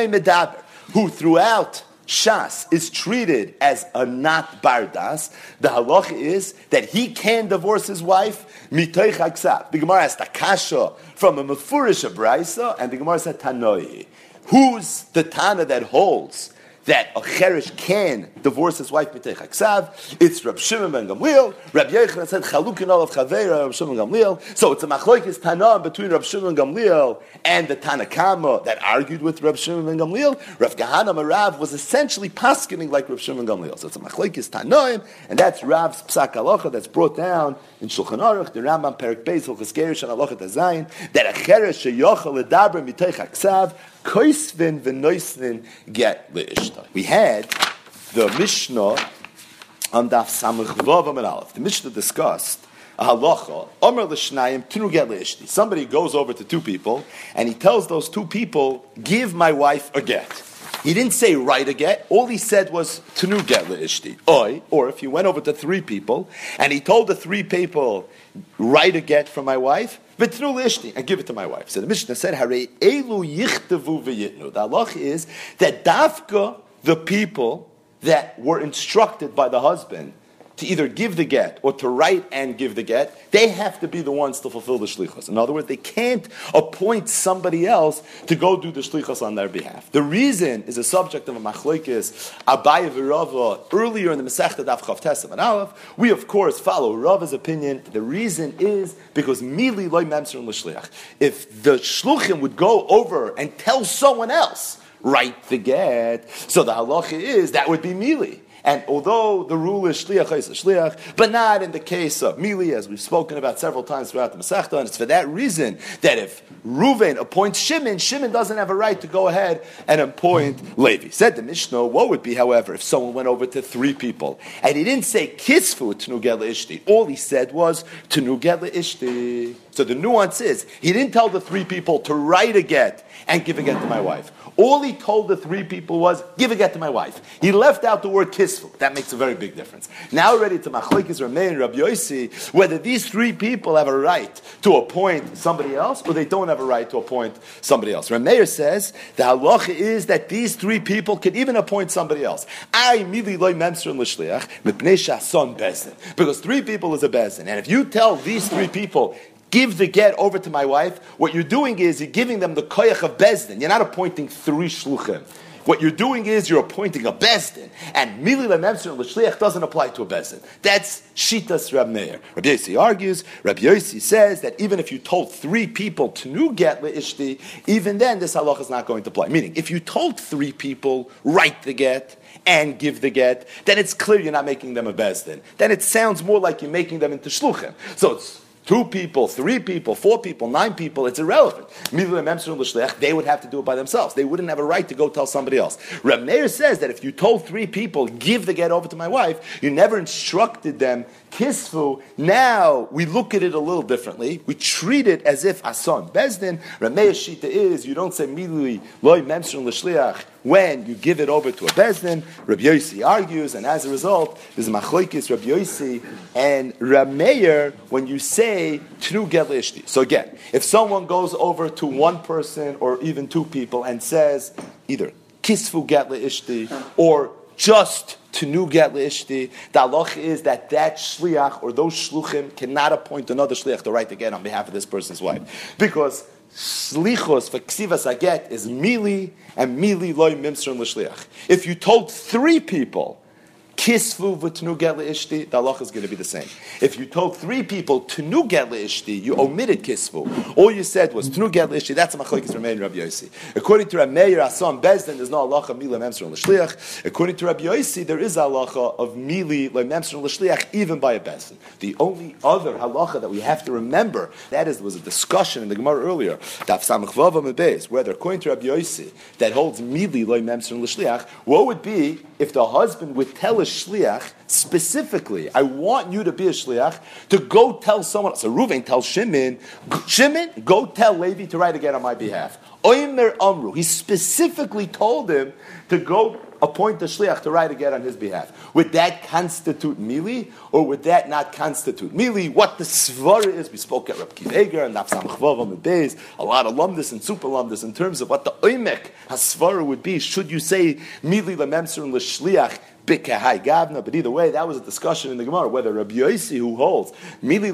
medaber, who throughout Shas is treated as a not bardas, the halacha is that he can divorce his wife mitoich. The Gemara has takasha from a mefurish brisa, and the Gemara said tanoi. Who's the tana that holds that a cherish can divorce his wife mitech aksav. It's Rab Shimon ben Gamliel. Rab Yochanan said chalukin of chavera Rab Shimon Gamliel. So it's a machlokes tana between Rab Shimon Gamliel and the Tanakama that argued with Rab Shimon ben Gamliel. Rab Kahana Marav was essentially paskening like Rab Shimon Gamliel. So it's a machlokes tanaim, and that's Rav's psak halacha that's brought down in Shulchan Aruch, the Rambam Perik Beis Hilchas Gerish and Halacha Tazayin that a cherish sheyochel ledaber mitech aksav koisvin v'noisvin get leishta. We had the Mishnah on Daf Samach Vav Aleph. The Mishnah discussed a halacha, Omer l'shnayim tinu get leishti. Somebody goes over to two people and he tells those two people, "Give my wife a get." He didn't say write a get. All he said was tenu get leishti. Oi, or if he went over to three people and he told the three people, "Write a get for my wife." V'tnu leishti and give it to my wife. So the Mishnah said, "Hare elu yichtevu v'yitnu." The halacha is that dafka the people that were instructed by the husband to either give the get or to write and give the get, they have to be the ones to fulfill the shlichus. In other words, they can't appoint somebody else to go do the shlichus on their behalf. The reason is a subject of a machlokes Abaye v'Rava earlier in the Masechta Daf Chav and Aleph. We of course follow Rava's opinion. The reason is because mili loy memser l'shliach. If the shluchim would go over and tell someone else write the get. So the halacha is that would be mili. And although the rule is shliach is shliach, but not in the case of mili, as we've spoken about several times throughout the Masechta, and it's for that reason that if Ruvain appoints Shimon, Shimon doesn't have a right to go ahead and appoint Levi. Said the Mishnah, what would be, however, if someone went over to three people and he didn't say kisfu tnugel ishti, all he said was tnugel ishti. So the nuance is he didn't tell the three people to write a get and give a get to my wife. All he told the three people was, give a get to my wife. He left out the word kisfu. That makes a very big difference. Now ready to Machlekes Rameh and Rabbi Yossi, whether these three people have a right to appoint somebody else or they don't have a right to appoint somebody else. Rameir says the halacha is that these three people can even appoint somebody else. I mili loy memser l'shliach shason bezin. Because three people is a bezin. And if you tell these three people, give the get over to my wife, what you're doing is you're giving them the koyach of Bezdin. You're not appointing three shluchim. What you're doing is you're appointing a Bezdin. And Mili Lememser L'Shliach doesn't apply to a Bezdin. That's Shitas Rab Meir. Rabbi Yossi argues, Rabbi Yossi says that even if you told three people to nu get Le'ishti, even then this halach is not going to apply. Meaning, if you told three people, write the get, and give the get, then it's clear you're not making them a Bezdin. Then it sounds more like you're making them into Shluchim. So it's two people, three people, four people, nine people, it's irrelevant. They would have to do it by themselves. They wouldn't have a right to go tell somebody else. Reb Meir says that if you told three people, give the get over to my wife, you never instructed them, kisfu. Now we look at it a little differently. We treat it as if ason bezdin. Meir's shita is you don't say milui loy memsrin l'shliach when you give it over to a bezdin. Rabbi Yossi argues, and as a result, there's machlokes Rabbi Yossi and Meir when you say tnu get l'ishti. So again, if someone goes over to one person or even two people and says either kisfu get l'ishti or just to nu get l'ishti. The halach is that that shliach or those shluchim cannot appoint another shliach to write the get on behalf of this person's wife because shlichos for ksivas aget is mili and mili loy mimsron l'shliach. If you told three people kisvu v'tnu get ishti, the halach is going to be the same. If you told three people tnu get ishti, you omitted kisvu. All you said was tnu get ishti. That's a machlokes Rameir and Rabbi Yossi. According to Rameir Asan Bezdin, there's no halacha mila memser l'shliach. According to Rabbi Yossi, there is a halacha of mili memser l'shliach even by a Bezdin. The only other halacha that we have to remember that is was a discussion in the Gemara earlier. Daf samach vavam whether according to Rabbi Yossi that holds mili memser l'shliach, what would be if the husband would tell a shliach specifically, I want you to be a shliach to go tell someone. So Ruvain tells Shimon, Shimon, go tell Levi to write again on my behalf. Oimer Amru. He specifically told him to go appoint the shliach to write again on his behalf. Would that constitute mili, or would that not constitute mili? What the svara is, we spoke at Reb Kiveger and Nafsam Chvav the days, a lot of lumdis and super lumdis in terms of what the oimek hasvara would be. Should you say mili lememser and l'shliach bikahai gavna. But either way, that was a discussion in the Gemara whether Rabbi Yossi, who holds mili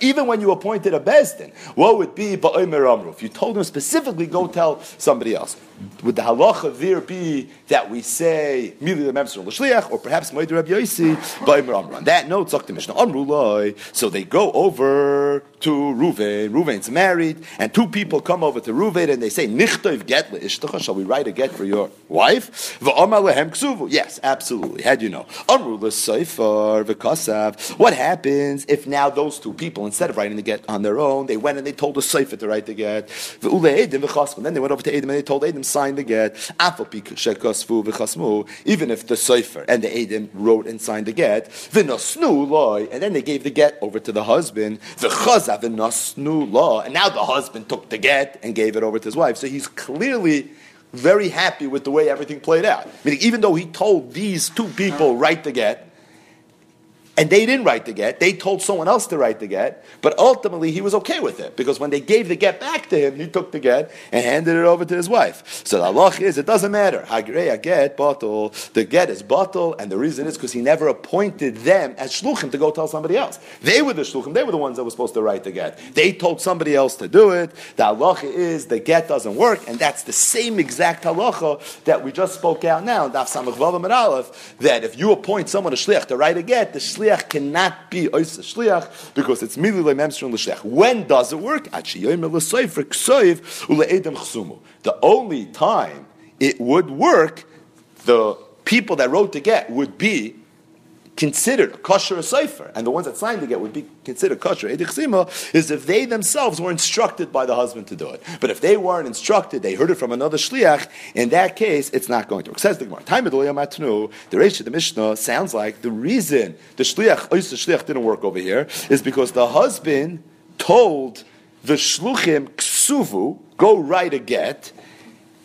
even when you appointed a bezdin, what would be ba'omer amru? If you told him specifically, go tell somebody else. Would the halacha there be that we say mili lememser l'shliach, or perhaps moed Rabbi Yossi ba'omer amru? On that note, Zakta Mishnah amru loy. So they go over to Ruvain. Ruvain's married, and two people come over to Ruvain and they say, Nichtov get ishtacha, shall we write a get for your wife? lehem ksuvu. Yes, absolutely. How do you know? Amru l'seifar v'kasav. What happens if now those two people, instead of writing the get on their own, they went and they told the seifar to write the get? Then they went over to Edom and they told Edom, sign the get. Even if the seifar and the Edom wrote and signed the get, and then they gave the get over to the husband, law, and now the husband took the get and gave it over to his wife. So he's clearly very happy with the way everything played out. Meaning, even though he told these two people write the get, and they didn't write the get. They told someone else to write the get, but ultimately he was okay with it because when they gave the get back to him, he took the get and handed it over to his wife. So the halach is it doesn't matter. Hagreya get bottle. The get is bottle, and the reason is because he never appointed them as shluchim to go tell somebody else. They were the shluchim. They were the ones that were supposed to write the get. They told somebody else to do it. The halacha is the get doesn't work, and that's the same exact halacha that we just spoke out now. That if you appoint someone a shliach to write a get, the shliach shliach cannot be ois shliach because it's mili lememstron l'shliach. When does it work? The only time it would work, the people that wrote the get would be considered kosher a cipher, and the ones that signed the get would be considered kosher. Edichsima is if they themselves were instructed by the husband to do it. But if they weren't instructed, they heard it from another shliach. In that case, it's not going to work. Says the Gemara. Time the the Reish the Mishnah sounds like the reason the shliach, the shliach didn't work over here is because the husband told the shluchim ksuvu go write a get,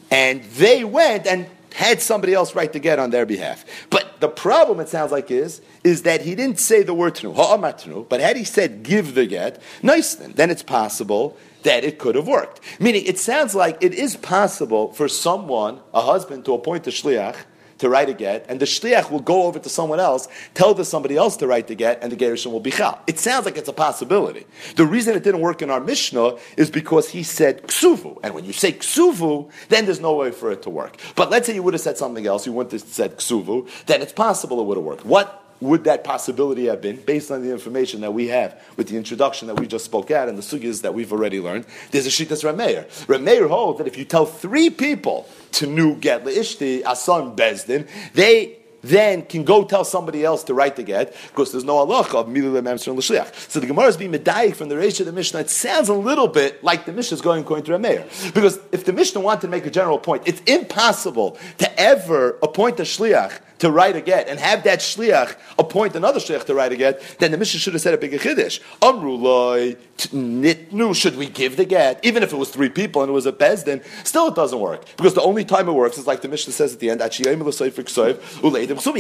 and they went and had somebody else write the get on their behalf. But the problem, it sounds like, is is that he didn't say the word tnu, ha'amatnu, but had he said give the get, nice then, then it's possible that it could have worked. Meaning, it sounds like it is possible for someone, a husband, to appoint a shliach to write a get, and the shliach will go over to someone else, tell the somebody else to write the get, and the gerushin will be chal. It sounds like it's a possibility. The reason it didn't work in our Mishnah is because he said ksuvu, and when you say ksuvu, then there's no way for it to work. But let's say you would have said something else, you wouldn't have said ksuvu, then it's possible it would have worked. What would that possibility have been based on the information that we have with the introduction that we just spoke at and the sugyas that we've already learned? There's a shitas Rameir. Rameir holds that if you tell three people to new get leishti asan bezdin, they then can go tell somebody else to write the get because there's no halacha of mililem emser l'shliach. So the Gemara is being medayik from the Reish of the Mishnah. It sounds a little bit like the Mishnah is going according to Rameir. Because if the Mishnah wanted to make a general point, it's impossible to ever appoint a shliach to write a get and have that shliach appoint another shliach to write a get, then the Mishnah should have said a bigger chiddush. Amruloi nitnu. Should we give the get, even if it was three people and it was a bezdin? Still, it doesn't work because the only time it works is like the Mishnah says at the end. You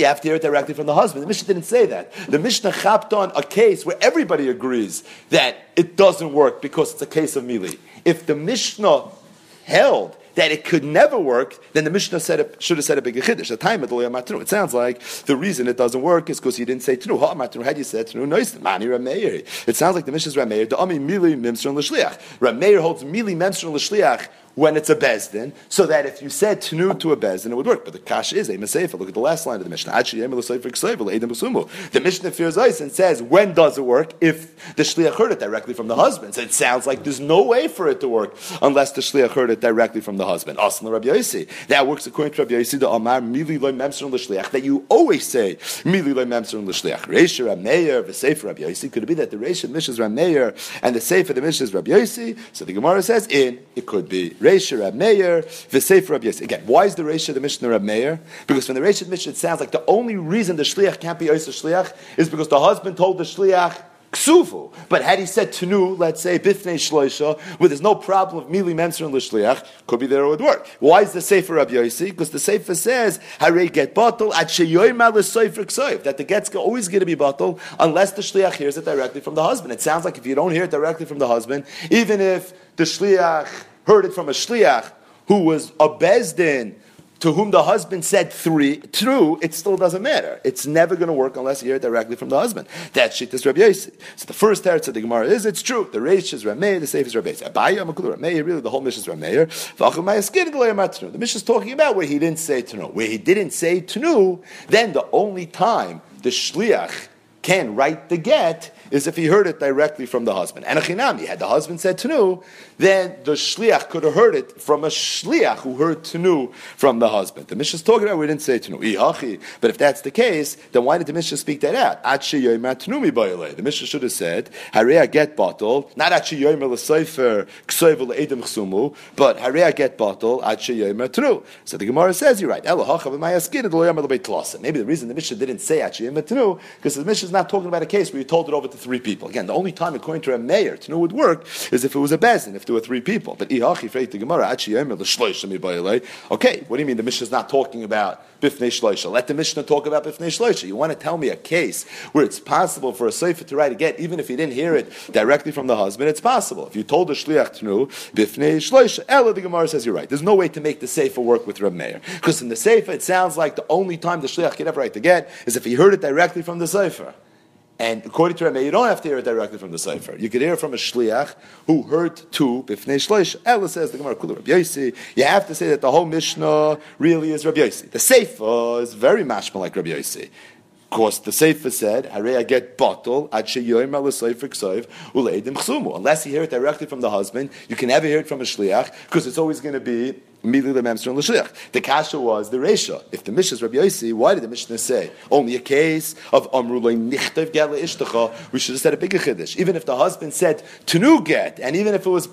have to hear it directly from the husband. The Mishnah didn't say that. The Mishnah chapped on a case where everybody agrees that it doesn't work because it's a case of mili. If the Mishnah held that it could never work, then the Mishnah said it, should have said a bigger chiddush. The time of It sounds like the reason it doesn't work is because he didn't say tnu. Ha matnu. Had you said tnu, nois mani rameir. It sounds like the Mishnah's rameir. The ami mili mimstron l'shliach. Rameir holds mili mimstron l'shliach when it's a bezdin, so that if you said tenu to a bezdin, it would work. But the kash is a meseifa. Look at the last line of the Mishnah. The Mishnah fears ice and says, when does it work? If the shliach heard it directly from the husband. So it sounds like there's no way for it to work unless the shliach heard it directly from the husband. That works according to Rabbi Yossi, the Amar mili loy memser l'shliach, that you always say mili loy memser l'shliach. Reisha Rameir, v'sefer Rabbi Yossi. Could it be that the Reisha Mishnah is Rameir and the sefer the Mishnah is Rabbi Yossi? So the Gemara says in. It could be Reisha Rab Meir, V'Sefer Rab Yossi. Again, why is the Reisha the Mishnah Rab Meir? Because when the Reisha the Mishnah, it sounds like the only reason the Shliach can't be Oysa Shliach is because the husband told the Shliach, ksufu. But had he said tenu, let's say bifnei shloisha, where there's no problem of mili menser and l'shliach, could be there it would work. Why is the sefer Rabbi Yossi? Because the sefer says hare get bottle at sheyoyma l'soifer ksoiv that the get's always going to be bottle unless the shliach hears it directly from the husband. It sounds like if you don't hear it directly from the husband, even if the shliach heard it from a shliach who was a bezdin to whom the husband said three, true, it still doesn't matter. It's never going to work unless you hear it directly from the husband. That shit is Rabbi Yossi. So the first teretz of the Gemara is it's true. The Reish is Rameir, the Seif is Rabbi Yossi. Abaya, Makulu, Rameir, really the whole mission is Rameir. The mission is talking about where he didn't say Tanu. Where he didn't say Tanu, then the only time the Shliach can write the get is if he heard it directly from the husband. And a chinami, had the husband said tenu, then the shliach could have heard it from a shliach who heard tenu from the husband. The Mishnah is talking about, we didn't say tenu. But if that's the case, then why did the Mishnah speak that out? The Mishnah should have said, Hareya get bottle, not achi yomer l'seifer ksoivel l'edim chsumu, but Hareya get bottle, achi yomer tenu. So the Gemara says, you're right. Maybe the reason the Mishnah didn't say achi yomer tenu, because the Mishnah is not talking about a case where you told it over to three people. Again, the only time, according to a mayor, to know would work is if it was a bezin, if there were three people. But okay, what do you mean the Mishnah is not talking about bifnei shloisha? Let the Mishnah talk about bifnei shloisha. You want to tell me a case where it's possible for a sefer to write a get, even if he didn't hear it directly from the husband, it's possible. If you told the shliach to know bifnei shloisha, Ella, the Gemara says you're right. There's no way to make the sefer work with Reb Meir. Because in the sefer, it sounds like the only time the shliach could ever write the get is if he heard it directly from the sefer. And according to Rameh, you don't have to hear it directly from the Sefer. You could hear it from a Shliach who heard two Bifnei Shleish. Ella says the Gemara Kula Rabbi Yossi. You have to say that the whole Mishnah really is Rabbi Yossi. The Sefer is very mashma like Rabbi Yossi. Of course, the Sefer said, "Harei I get bottle ad sheyoyim al sefer ksoiv uleidim chsumu." Unless you hear it directly from the husband, you can never hear it from a shliach because it's always going to be the kasha was the Resha. If the Mishnah is Rabbi Yossi, why did the Mishnah say only a case of Amrulay Nichtev Gela Ishtacha? We should have said a bigger chiddush. Even if the husband said Tenu get, and even if it was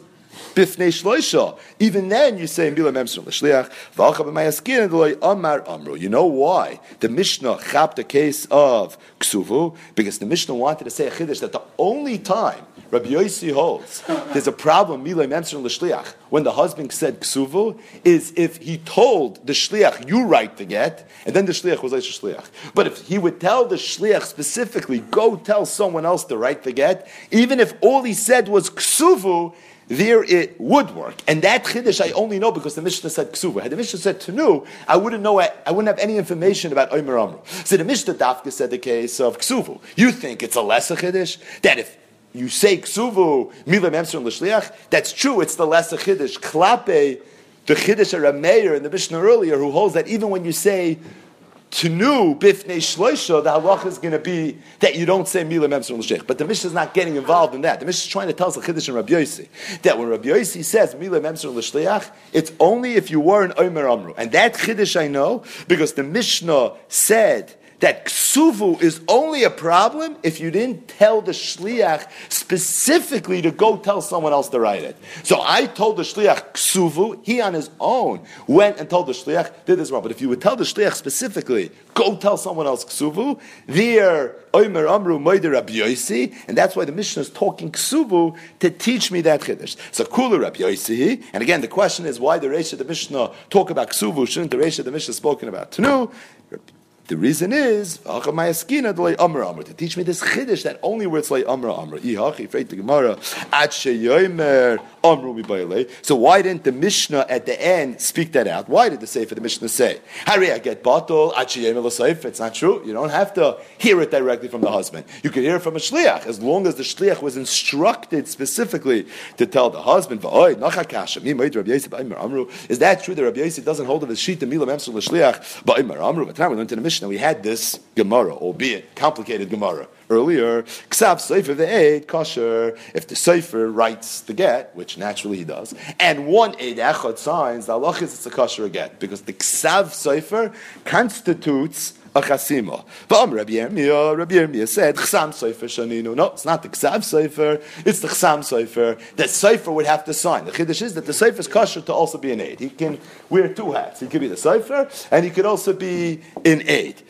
bifnei shloisha. Even then, you say mila memsur l'shliach v'alcha and amar amru. You know why the Mishnah chapped the case of ksuvu because the Mishnah wanted to say a chiddush that the only time Rabbi Yossi holds there's a problem mila memsur l'shliach when the husband said ksuvu is if he told the shliach you write the get and then the shliach was like shliach. But if he would tell the shliach specifically go tell someone else to write the get, even if all he said was ksuvu there it would work. And that chiddush I only know because the Mishnah said ksuva. Had the Mishnah said tenu, I wouldn't know, I, I wouldn't have any information about Omer Amru. So the Mishnah Dafka said the case of ksuvu. You think it's a lesser chiddush? That if you say ksuvu, milam emser l'shliach, that's true, it's the lesser chiddush. Klape, the chiddush of Rameir in the Mishnah earlier, who holds that even when you say Tenu bifnei shloisha, the halacha is going to be that you don't say milah memser l'sheich. But the Mishnah is not getting involved in that. The Mishnah is trying to tell us a chiddush in Rabbi Yossi that when Rabbi Yossi says milah memser l'shleich, it's only if you were an omer amru, and that chiddush I know because the Mishnah said that ksuvu is only a problem if you didn't tell the shliach specifically to go tell someone else to write it. So I told the shliach ksuvu, he on his own went and told the shliach, did this wrong. But if you would tell the shliach specifically, go tell someone else ksuvu, there Omer Amru Moider and that's why the Mishnah is talking ksuvu to teach me that chiddush. So Kula Rabbi and again the question is why the Reish of the Mishnah talk about ksuvu? Shouldn't the Reish of the Mishnah spoken about Tanu? The reason is to teach me this chiddush that only where it's like amra amra. So why didn't the Mishnah at the end speak that out? Why did the Sefer the Mishnah say, "Harry, I get bottle It's not true. You don't have to hear it directly from the husband. You can hear it from a shliach as long as the shliach was instructed specifically to tell the husband. Is that true that Rabbi Yossi doesn't hold of his sheet the milam emsul l'shliach? But we learned in the Mishnah Mishnah, we had this Gemara, albeit complicated Gemara. Earlier, Ksav Sefer Ve'ed Kosher, if the Sefer writes the get, which naturally he does, and one Eid Echad signs, the Allah is it's a Kosher get, because the Ksav Sefer constitutes a chasima. But Rabbi Yirmiyah, Rabbi Yirmiyah said, Chsam Sefer Shaninu. No, it's not the Ksav Sefer, it's the Chsam Sefer. The Sefer would have to sign. The Chiddush is that the Sefer is kosher to also be an aid. He can wear two hats. He could be the Sefer, and he could also be an aid.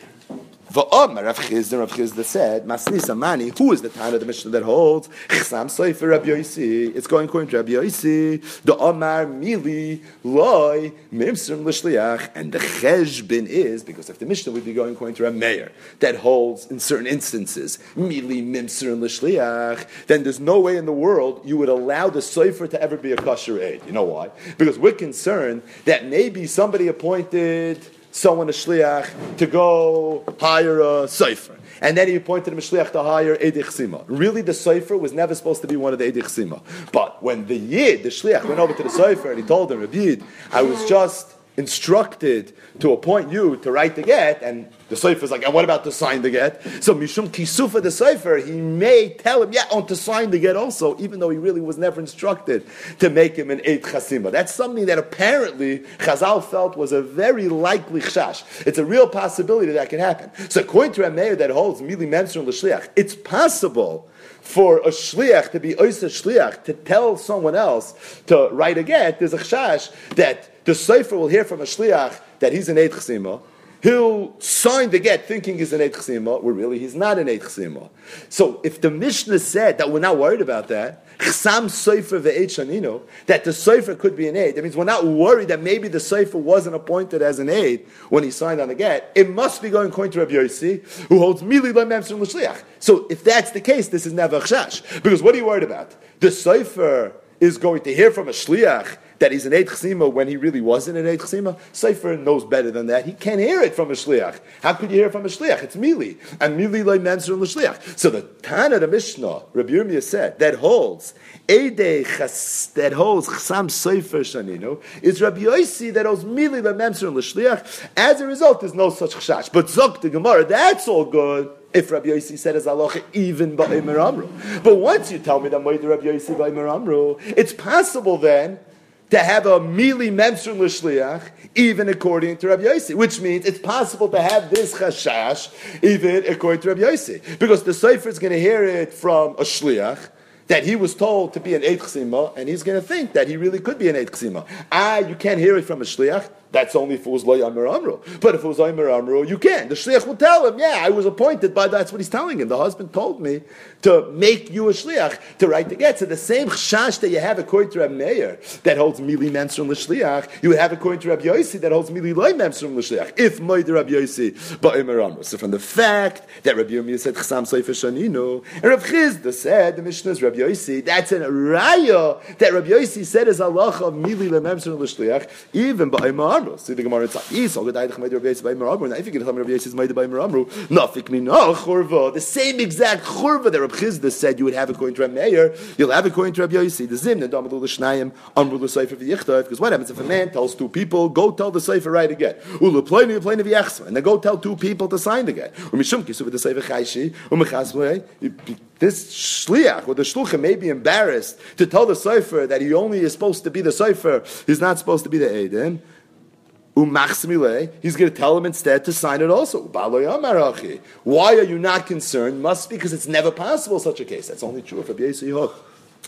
Va'omar Rav Chisda, Rav Chisda said, Masnis Amani, who is the time of the Mishnah that holds? Chsam Soifer Rabbi Yosi. It's going according to Rabbi Yosi. The Omar Mili Loi Mimsrim Lishliach. And the Cheshbin is, because if the Mishnah would be going according to a mayor that holds in certain instances, Mili Mimsrim Lishliach, then there's no way in the world you would allow the Soifer to ever be a kosher aid. You know why? Because we're concerned that maybe somebody appointed someone a shliach to go hire a cipher. And then he appointed a shliach to hire Edich Sima. Really, the cipher was never supposed to be one of the Edich Sima. But when the Yid, the shliach, went over to the cipher and he told him, Yid, I was just instructed to appoint you to write the get, and The Sefer is like, and what about to sign the get? So Mishum Kisufa the Sefer, he may tell him, yeah, on to sign the get also, even though he really was never instructed to make him an Eit Chasima. That's something that apparently Chazal felt was a very likely chash. It's a real possibility that can happen. So according to Rameir that holds Mili and L'Shliach, it's possible for a shliach to be oisa shliach to tell someone else to write a get, there's a chash that the sefer will hear from a shliach that he's an Eit Chasima, he'll sign the get thinking he's an Eit Chsima, where really he's not an Eit Chsima. So if the Mishnah said that we're not worried about that, Chsam Sefer ve'et Shanino, that the Sefer could be an aid, that means we're not worried that maybe the Sefer wasn't appointed as an aid when he signed on the get. It must be going according to Rabbi Yossi, who holds Mili Lememser L'Shliach. So if that's the case, this is never Chash. Because what are you worried about? The Sefer is going to hear from a Shliach that he's an Eid Chsima when he really wasn't an Eid Chsima? Sefer knows better than that. He can't hear it from a Shliach. How could you hear it from a Shliach? It's Mili. And Mili loy Mansur and Shliach. So the Tana, the Mishnah, Rabbi Yirmiyah said, that holds chas, that holds Chsam Sefer Shanino, is Rabbi Yossi that holds Mili loy Mansur and Shliach. As a result, there's no such Chash. But Zok the Gemara, that's all good if Rabbi Yossi said as halacha even ba'imir amru. But once you tell me that Moed Rabbi Yossi ba'imir amru, it's possible then to have a mili memser l'shliach, even according to Rabbi Yossi, which means it's possible to have this chashash even according to Rabbi Yossi, because the sefer is going to hear it from a shliach that he was told to be an Eid Chsima, and he's going to think that he really could be an Eid Chsima. Ah, you can't hear it from a Shliach. That's only if it was Loy Amr Amru. But if it was Amr Amru, you can. The Shliach will tell him, yeah, I was appointed by, that's what he's telling him. The husband told me to make you a Shliach, to write the get. So the same Chash that you have according to Rabbi Meir, that holds Mili Memsrum L'Shliach, you have according to Rabbi Yossi, that holds Mili Loy Memsrum L'Shliach. If Moed Rabbi Yossi, but Amr Amru. So from the fact that Rabbi Yomir said Chsam Sefer Shaninu, and Rabbi Chizda said, the Mishnah is Rabbi Yossi, that's an raya that Rabbi Yossi said is Allah of Mili Memsrum L'Shliach, even by Amr Amru. See the Gemara, it's like, Yisrael, Gedai, Chmei, Rabbi Yossi, by Amru. Now if you get Rabbi Yossi, Made by Amr Amru, Nafik Mina, Churva, the same exact Churva that Rabbi Chizda said you would have according to Rabbi Meir, you'll have according to Rabbi Yossi, the Zim, the Damalu L'Shnayim, Amru L'Seifer V'yichtav, because what happens if a man tells two people, go tell the Seifer right again, Ulu Ploini, Ploini V'yachsma, and then go tell two people to sign again, Umishum Kisu the Seifer Chayshi, Umechasmei, this shliach or the shluchim may be embarrassed to tell the sofer that he only is supposed to be the sofer, he's not supposed to be the He's going to tell him instead to sign it also. Why are you not concerned? Must be because it's never possible such a case. That's only true if Rabbi Yossi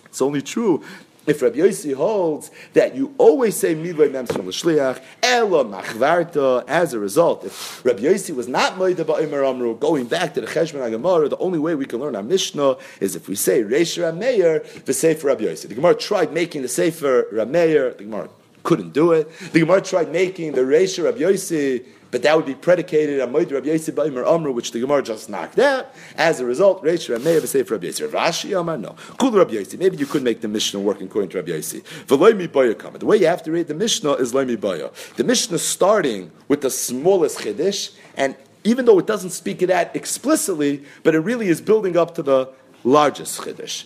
It's only true if Rabbi Yossi holds that you always say midvay mems from l'shliach ela machvarta. As a result, if Rabbi Yossi was not moida amru, going back to the Cheshman Agamara, the only way we can learn our Mishnah is if we say Reish Rameir the Sefer Rabbi Yossi. The Gemara tried making the Sefer Rameir. The Gemara couldn't do it. The Gemara tried making the Reisha Rabbi Yossi, but that would be predicated on Moed Rabbi Yossi Baimer Amru, which the Gemara just knocked out. As a result, Reisha Rabbi Meir say for Rabbi Yossi. Rashi Amar no. Kul Rabbi Yossi. Maybe you could make the Mishnah work according to Rabbi Yossi. V'loimi Baya. The way you have to read the Mishnah is Loimi Baya. The Mishnah starting with the smallest chiddush, and even though it doesn't speak it out explicitly, but it really is building up to the largest chiddush.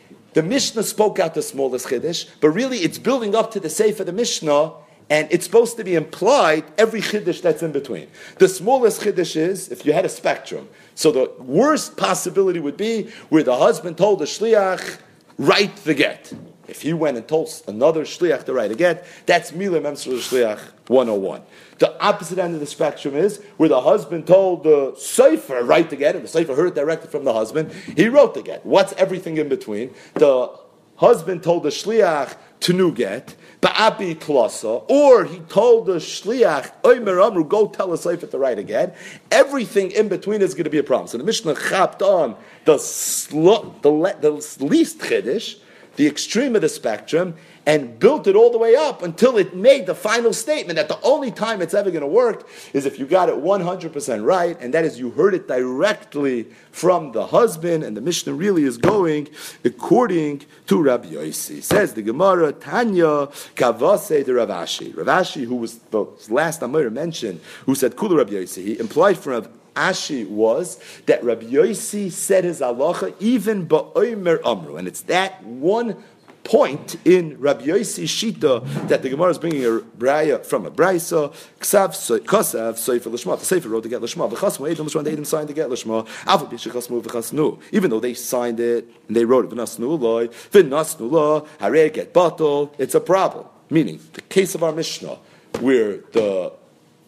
the Mishnah spoke out the smallest chiddush, but really it's building up to the Sefer of the Mishnah, and it's supposed to be implied every chiddush that's in between. The smallest chiddush is if you had a spectrum. So the worst possibility would be where the husband told the shliach, write the get. If he went and told another shliach to write a get, that's Mila Memsur Shliach 101. The opposite end of the spectrum is where the husband told the Sefer, write the get, and the Sefer heard it directly from the husband, he wrote the get. What's everything in between? The husband told the Shliach to new get, Ba'abi Klasa, or he told the Shliach, Oimer Amru, go tell the Sefer to write again. Everything in between is going to be a problem. So the Mishnah chapped on the, sl- the, le- the least Chiddush, the extreme of the spectrum, and built it all the way up until it made the final statement that the only time it's ever going to work is if you got it 100% right, and that is you heard it directly from the husband, and the Mishnah really is going according to Rabbi Yossi. Says the Gemara, Tanya Kavase de Ravashi. Ravashi, who was the last Amir mentioned, who said Kula Rabbi Yossi, he implied from Ashi was that Rabbi Yossi said his halacha even ba'omer amru, and it's that one point in Rabbi Yossi Shita that the Gemara is bringing a braya from a brayso ksav kosav soifer lishma. The sefer wrote to get lishma. V'chasmu edim lishma. They signed to get lishma. Alpha b'shechasmu v'chasnu. Even though they signed it and they wrote it v'nasnu loy v'nasnu lo harei get bottle. It's a problem. Meaning the case of our Mishnah where the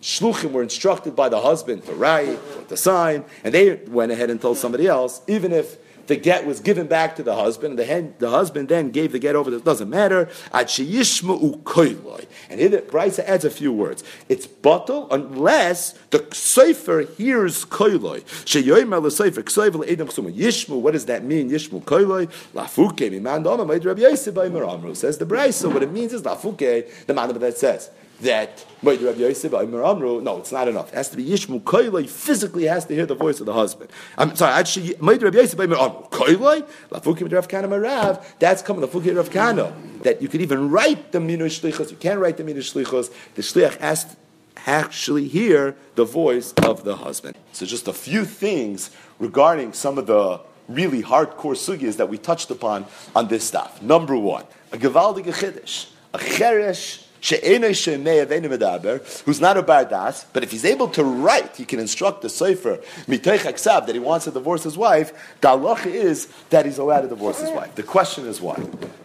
shluchim were instructed by the husband to write to sign, and they went ahead and told somebody else, even if the get was given back to the husband, and the, the husband then gave the get over. It doesn't matter. And here the Brisa adds a few words. It's bottle unless the sefer hears koiloi. Yishmu. What does that mean? Yishmu koiloi. Lafuke Yosef Says the Brisa. What it means is lafuke. The man that says that no, it's not enough. It has to be Yishmu Koiloi, physically has to hear the voice of the husband. I'm sorry, actually, Lafukim that's coming, the Rav that you could even write the Minu Shlichos, you can't write the Minu Shlichos, the Shliach has to actually hear the voice of the husband. So just a few things regarding some of the really hardcore sugyas that we touched upon on this stuff. Number one, a Gevaldige Chiddush, a Cheresh who's not a bardas, but if he's able to write, he can instruct the sefer that he wants to divorce his wife. The halacha is that he's allowed to divorce his wife. The question is why.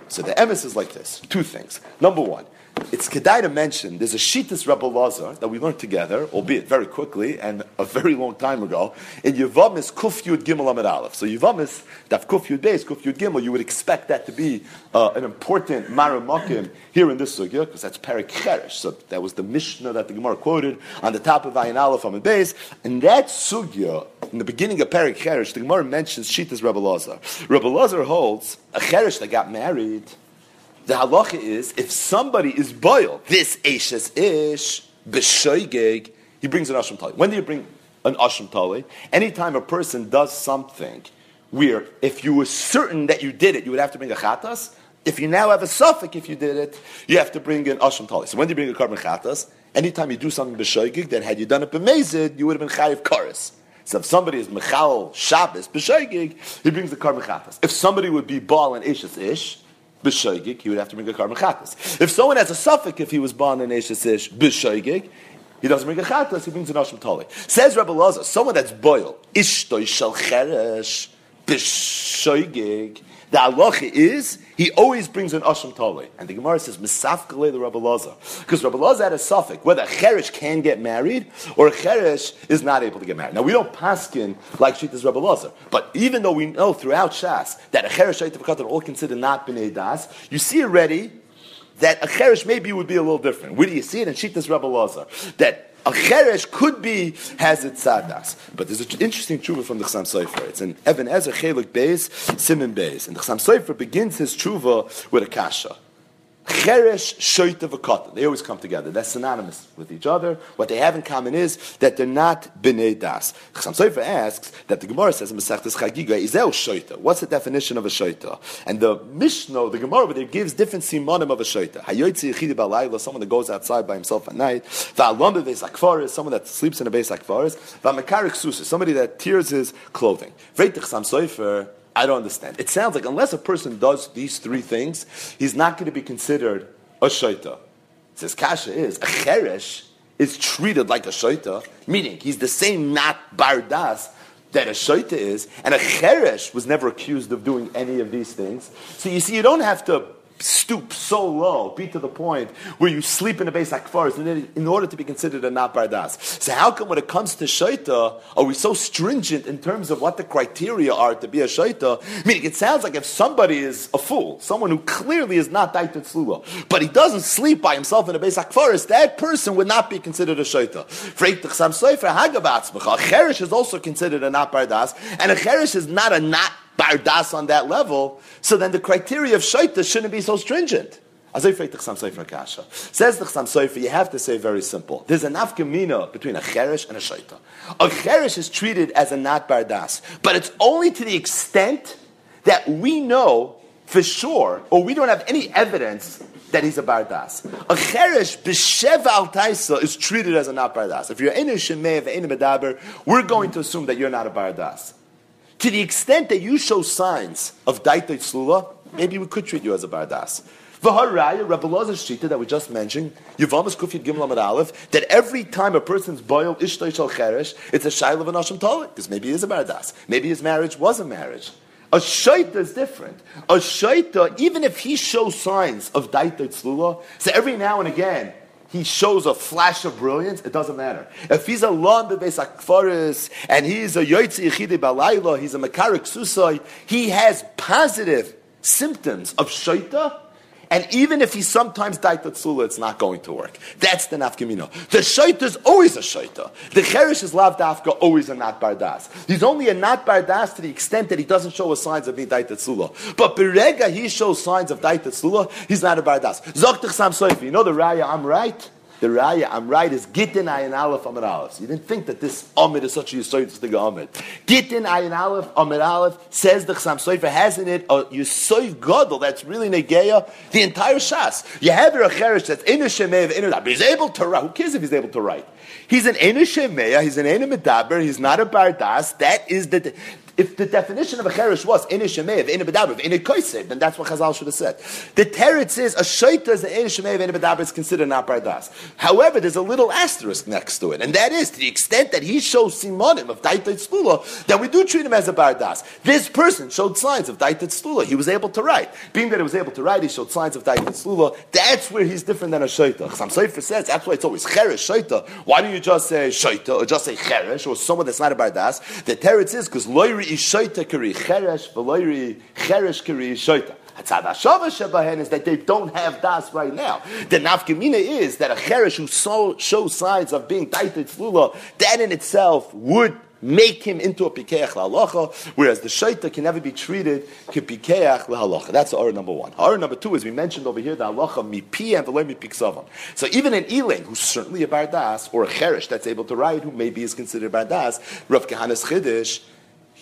So the emes is like this: two things. Number one, it's kedai to mention there's a Shitas Rebbe Lazar that we learned together, albeit very quickly and a very long time ago, in Yevamis Kuf Yud Gimel Amid Aleph. So Yevamis, Daf Kuf Yud Beis, Kuf Yud Gimel, you would expect that to be uh, an important Maramakim here in this sugya, because that's Perik Cheresh. So that was the Mishnah that the Gemara quoted on the top of Ayin Aleph Amid Beis. And that sugya, in the beginning of Perik Cheresh, the Gemara mentions Shitas Rebbe Lazar. Rebbe Lazar holds a Cheresh that got married the halacha is if somebody is boiled, this Ashes ish, b'shoigeg, he brings an ashram tali. When do you bring an ashram tali? Anytime a person does something where if you were certain that you did it, you would have to bring a chatas. If you now have a suffix, if you did it, you have to bring an ashram tali. So when do you bring a carbon chatas? Anytime you do something b'shoigeg, then had you done it b'mezid, you would have been chayiv karis. So if somebody is Michal Shabbos b'shoigeg, he brings the carbon chatas. If somebody would be ball and ishes ish, b'shoigig, he would have to bring a carbon chatas. If someone has a suffix, if he was born in Eshesish b'shoigig, he doesn't bring a chatas, he brings an ashram tali. Says Rebbe Lazar, someone that's boiled, ishtoi shel cheresh, b'shoigig, the halacha is he always brings an asham tali, and the Gemara says misafkale the Rabbi Lazar. Because Rabbi Lazar had a suffix whether a cheresh can get married or a cheresh is not able to get married. Now we don't paskin like Shitas Rabbi Lazar, but even though we know throughout Shas that a cheresh are all considered not bnei das, you see already that a cheresh maybe would be a little different. Where do you see it in Shitas Rabbi Lazar? That a cheresh could be has its sadas, but there's an interesting tshuva from the Chassam Sofer. It's an Evan Ezer Chelik Beis Simon Beis, and the Chassam Sofer begins his tshuva with a kasha. Cheresh, Shoita, Vakata. They always come together. They're synonymous with each other. What they have in common is that they're not B'nei Das. Chassam Sofer asks that the Gemara says in Masechtas Chagiga, Izeu Shoita. What's the definition of a Shoita? And the Mishnah, the Gemara there, gives different simonim of a Shoita. Hayoitzi Yechidi Balayla, someone that goes outside by himself at night. Va'alom Beis Akvaris, someone that sleeps in a Beis Akvaris. Va'mekarik Susa, somebody that tears his clothing. Vreit Chassam Sofer, I don't understand. It sounds like unless a person does these three things, he's not going to be considered a shaita. Says kasha is a cheresh is treated like a shaita, meaning he's the same not bardas that a shaita is, and a cheresh was never accused of doing any of these things. So you see, you don't have to stoop so low, be to the point where you sleep in a base forest in order to be considered a not bardas. So how come when it comes to shaita, are we so stringent in terms of what the criteria are to be a shaita? Meaning it sounds like if somebody is a fool, someone who clearly is not daitet slula, but he doesn't sleep by himself in a base forest, that person would not be considered a shaita. A cherish is also considered a not bardas, and a cherish is not a not bardas on that level, so then the criteria of shaita shouldn't be so stringent. Says the Chassam Sofer, you have to say very simple. There's a nafkamina between a cheresh and a shaita. A cheresh is treated as a not bardas, but it's only to the extent that we know for sure, or we don't have any evidence that he's a bardas. A cheresh b'shev al taisa is treated as a not bardas. If you're in a shemei, in a medaber, we're going to assume that you're not a bardas. To the extent that you show signs of daita tzlula, maybe we could treat you as a bardas. V'haraya, Rabbi Lazar's shita that we just mentioned, Yavamas Kufiyat Gimel Amad Aleph, that every time a person's boil ishtay shal cheresh, it's a shayla of an asham because maybe he is a bardas, maybe his marriage was a marriage. A shaita is different. A shaita, even if he shows signs of daita tzlula, so every now and again he shows a flash of brilliance, it doesn't matter. If he's a lon bebeis akfaris and he's a yoitzi yechide balayla, he's a makarik susai, he has positive symptoms of shaita, and even if he sometimes died tzula, it's not going to work. That's the nafkamino. The shaita is always a shaita. The cherish is lav dafka, always a not bardas. He's only a not bardas to the extent that he doesn't show us signs of being died tzula. But berega, he shows signs of died tzula, he's not a bardas. Zoktich sam soifi, you know the raya, I'm right? The raya, I'm right, is Gittin Ayin Aleph Amid Aleph. you didn't think that this Amid is such a Yisoid to the Amid. Gittin Ayin Aleph Amid Aleph says the Chassam Sofer has in it a Yisoid Gadol that's really Negeya, the entire Shas. You have your Acherish that's in a Shemev, in a he's able to write. Who cares if he's able to write? He's an Shemeya, he's an Ena Medaber, he's not a Bardas. That is the, if the definition of a cherish was in a shemev, in a bedaber, in a koisev, then that's what Chazal should have said. The teretz is a shaita is in a shemev, in a bedaber is considered not bardas. However, there's a little asterisk next to it, and that is to the extent that he shows simonim of daitat stula, then we do treat him as a bardas. This person showed signs of daitat stula. He was able to write. Being that he was able to write, he showed signs of daitat stula. That's where he's different than a shaita. Some Sefer says that's why it's always cherish shaita. Why don't you just say shaita or just say cherish or someone that's not a bardas? The teretz is because loyri ishoita kari cheresh v'loiri cheresh kari ishoita. Is that they don't have das right now. The nafkamina is that a cheresh who so, shows signs of being taitit tzlula, that in itself would make him into a pikeach lahalacha, whereas the shaita can never be treated ki pikeach lahalacha. That's our number one. Our number two is we mentioned over here the halacha mipi and v'loy mipiksavam. So even an eling, who's certainly a bardas, or a cheresh that's able to write, who maybe is considered bardas, Rav Kahana's Chiddush,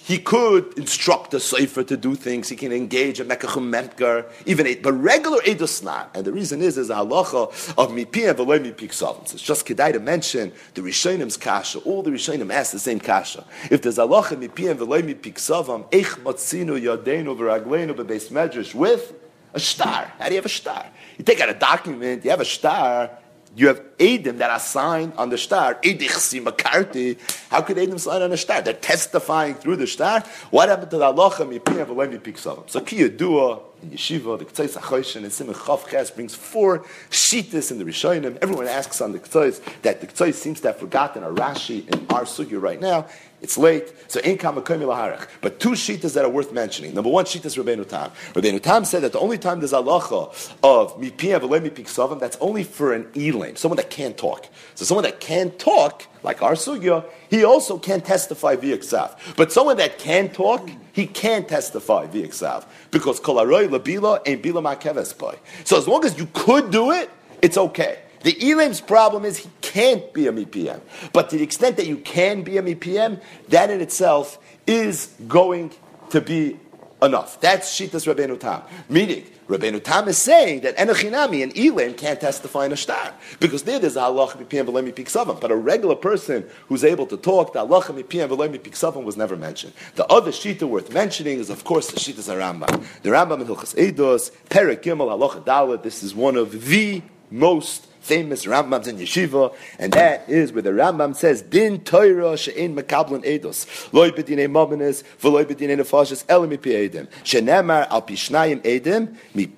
he could instruct a cipher to do things. He can engage a mekachum memker, even a but regular edus not. And the reason is is a halacha of mipi and v'loy mipik savans. It's just kedai to mention the rishonim kasha. All the rishonim ask the same kasha. If there's a halacha mipi and v'loy mipik savam, eich matzinu yadeinu v'ragleinu b'beis medrash with a star. How do you have a star? You take out a document, you have a star, you have Adim that are signed on the star. Edichsi Makarti. How could Adim sign on the star? They're testifying through the star. What happened to the halacha mipiyah we pick So kiyadua in yeshiva, the K'tzais Achoshen and Simon Chav Ches brings four shitas in the Rishonim. Everyone asks on the K'tzais that the K'tzais seems to have forgotten a Rashi in our sugya right now. It's late, so in laharach. But two shitas that are worth mentioning. Number one shita is Rabbeinu Tam. Rabbeinu Tam said that the only time there's halacha of mipiyah v'le mipik that's only for an elam, someone that can't talk. So someone that can't talk, like our sugya, he also can't testify via ksav. But someone that can talk, he can't testify via ksav because kolaroy labila and bila makeves So as long as you could do it, it's okay. The Elam's problem is he can't be a MPM. But to the extent that you can be a MPM, that in itself is going to be enough. That's Shitas Rabbeinu Tam. Meaning, Rabbeinu Tam is saying that Enochinami and Elam can't testify in a star. Because there there's a halach mipiyam v'lemi. But a regular person who's able to talk, the halach mipiyam v'lemi piksavam was never mentioned. The other Shita worth mentioning is, of course, the Shitas Rambam. The Rambam in Hilchas Eidos, Perek Gimel, halacha Dalet, this is one of the most famous Rambams in Yeshiva, and that is where the Rambam says, Din Torah she'en mekablin edos, loy bedinei mobenes, v'loy bedinei nefashis, elim mipi edim, shenemar al pishnayim edim, mi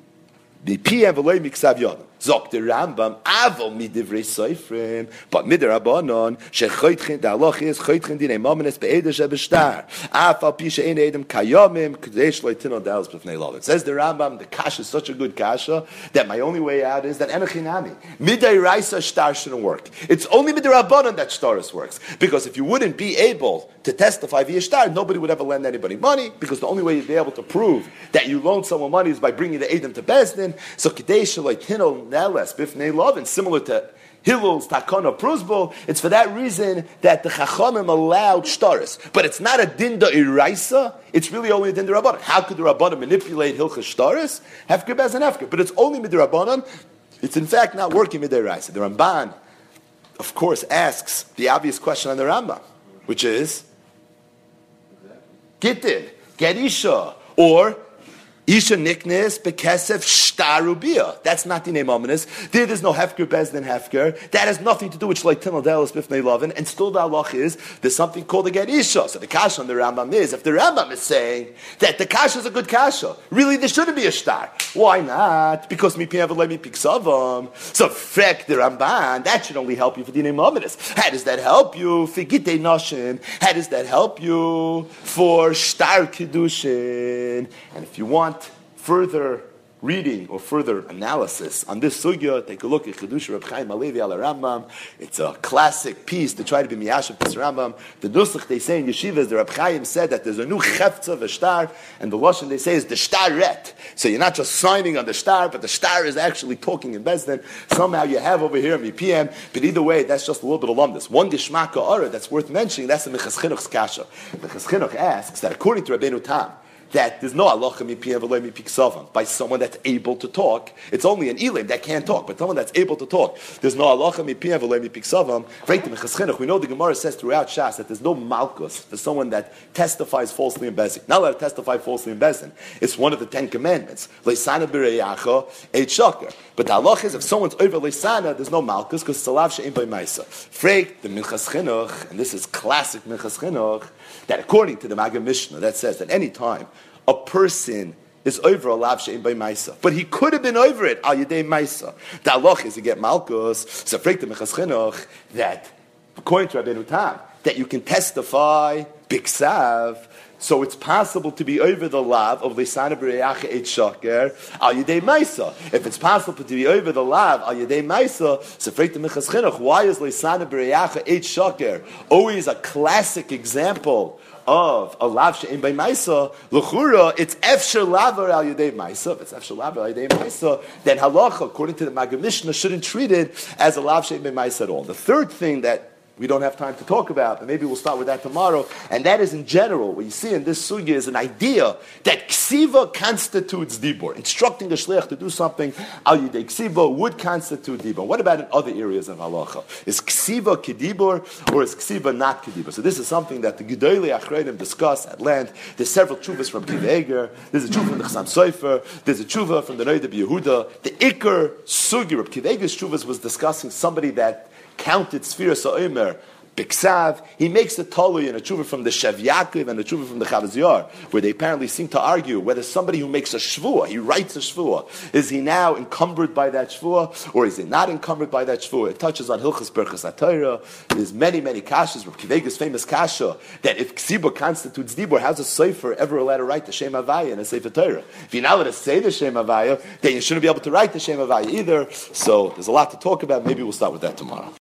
piyem v'loy miksav. Zok the Rambam, Avol midivrei soifrim, but midirabanon, shechoitchin, the halach is, choitchin dine momenes be'eder shebeshtar. Afal pisha ein edem kayomim, kdesh loitino dalas b'fnei lovin. Says the Rambam, the kasha is such a good kasha, that my only way out is that enochinami. Midai raisa shtar shouldn't work. It's only midirabanon that shtaris works. Because if you wouldn't be able to testify via shtar, nobody would ever lend anybody money, because the only way you'd be able to prove that you loaned someone money is by bringing the edom to Bezdin. So kdesh loitino neles bifnei lovin, similar to Hillel's Takana Prusbul. It's for that reason that the Chachamim allowed shtaris. But it's not a dinda iraisa, it's really only a dinda rabbanon. How could the rabbanon manipulate Hilchas shtaris? Hefker bez hefker. But it's only mid rabbanon. It's in fact not working mid iraisa. The Ramban, of course, asks the obvious question on the Rambam, which is Gittin, get Isha, or Isha niknes bekesef shtarubia. That's not the name ominous. There, there's no hefker bezdin hefker. That has nothing to do with shleitin delis bifnei lovin. And still the halach is there's something called a get isha. So the kasha on the Rambam is if the Rambam is saying that the kasha is a good kasha, really there shouldn't be a shtar. Why not? Because mi piav mi piksavam. So frek the Ramban that should only help you for the name ominous. How does that help you? Figite noshin. How does that help you for shtar kiddushin? And if you want further reading or further analysis on this sugya, take a look at Chedush Reb Chaim HaLevi al Rambam. It's a classic piece to try to be miyashav this Rambam. The nusach they say in yeshivas, the Reb Chaim said that there's a new chefza of star, and the lashon they say is the shtaret. So you're not just signing on the star, but the star is actually talking in Bezdin. Somehow you have over here VPM, but either way, that's just a little bit of lumdus. One geshmaka ora that's worth mentioning, that's the Minchas Chinuch's kasha. Mechas asks that according to Rabbeinu Tam, that there's no halacha mipiyah v'loy mipiksavam by someone that's able to talk. It's only an elim that can't talk, but someone that's able to talk. There's no halacha mipiyah v'loy mipiksavam. We know the Gemara says throughout Shas that there's no malchus for someone that testifies falsely in bezin. Not allowed to testify falsely in bezin. It's one of the Ten Commandments. Leisana shaker. But the halacha is if someone's over leisana, there's no malchus because it's salav she'im by ma'isa. Freik the minchas chinuch, and this is classic minchas chinuch, that according to the Maggid Mishnah, that says that any time a person is over a lav she'im by Maisa. But he could have been over it al yedei Maisa. The halach is to get Malkus, the Minchas that according to Rabbeinu Tam, that you can testify biksav, so it's possible to be over the lav of Lisana B'Reyacha Eit Shaker al Yedei Maisa. If it's possible to be over the lav al Yedei Maisa, so the Minchas Chinuch, why is Lisana B'Reyacha Eit Shaker always a classic example of a lav she'im by Maisa, l'chura, it's efsher lavar al yedei Maisa. If it's efsher lavar al yedei Maisa, then halacha, according to the Maggid Mishnah, shouldn't treat it as a lav she'im by Maisa at all. The third thing that we don't have time to talk about, but maybe we'll start with that tomorrow. And that is in general, what you see in this sugya is an idea that ksiva constitutes dibor. Instructing the shliach to do something, al yidei ksiva would constitute dibor. What about in other areas of halacha? Is ksiva kedibor or is ksiva not kedibor? So this is something that the Gedolei Achreidim discuss at length. There's several chuvas from Akiva Eiger. There's a chuva from the Chassam Sofer. There's a chuva from the Noida Yehuda. The Iker of Akiva Eiger's chuvas was discussing somebody that counted Sfira Sa'omer, Biksav, he makes a tolu and a tshuva from the Shev Yaakov and a tshuva from the Chavaz where they apparently seem to argue whether somebody who makes a shvua, he writes a shvua, is he now encumbered by that shvua, or is he not encumbered by that shvua? It touches on Hilchas Berchas Atayra. There's many, many kashas, but Akiva Eiger's famous kasha, that if ksibur constitutes dibur, how's a sefer ever allowed to write the Shem Havaya in a Sefer Torah? If you're not allowed to say the Shem Havaya, then you shouldn't be able to write the Shem Havaya either. So there's a lot to talk about. Maybe we'll start with that tomorrow.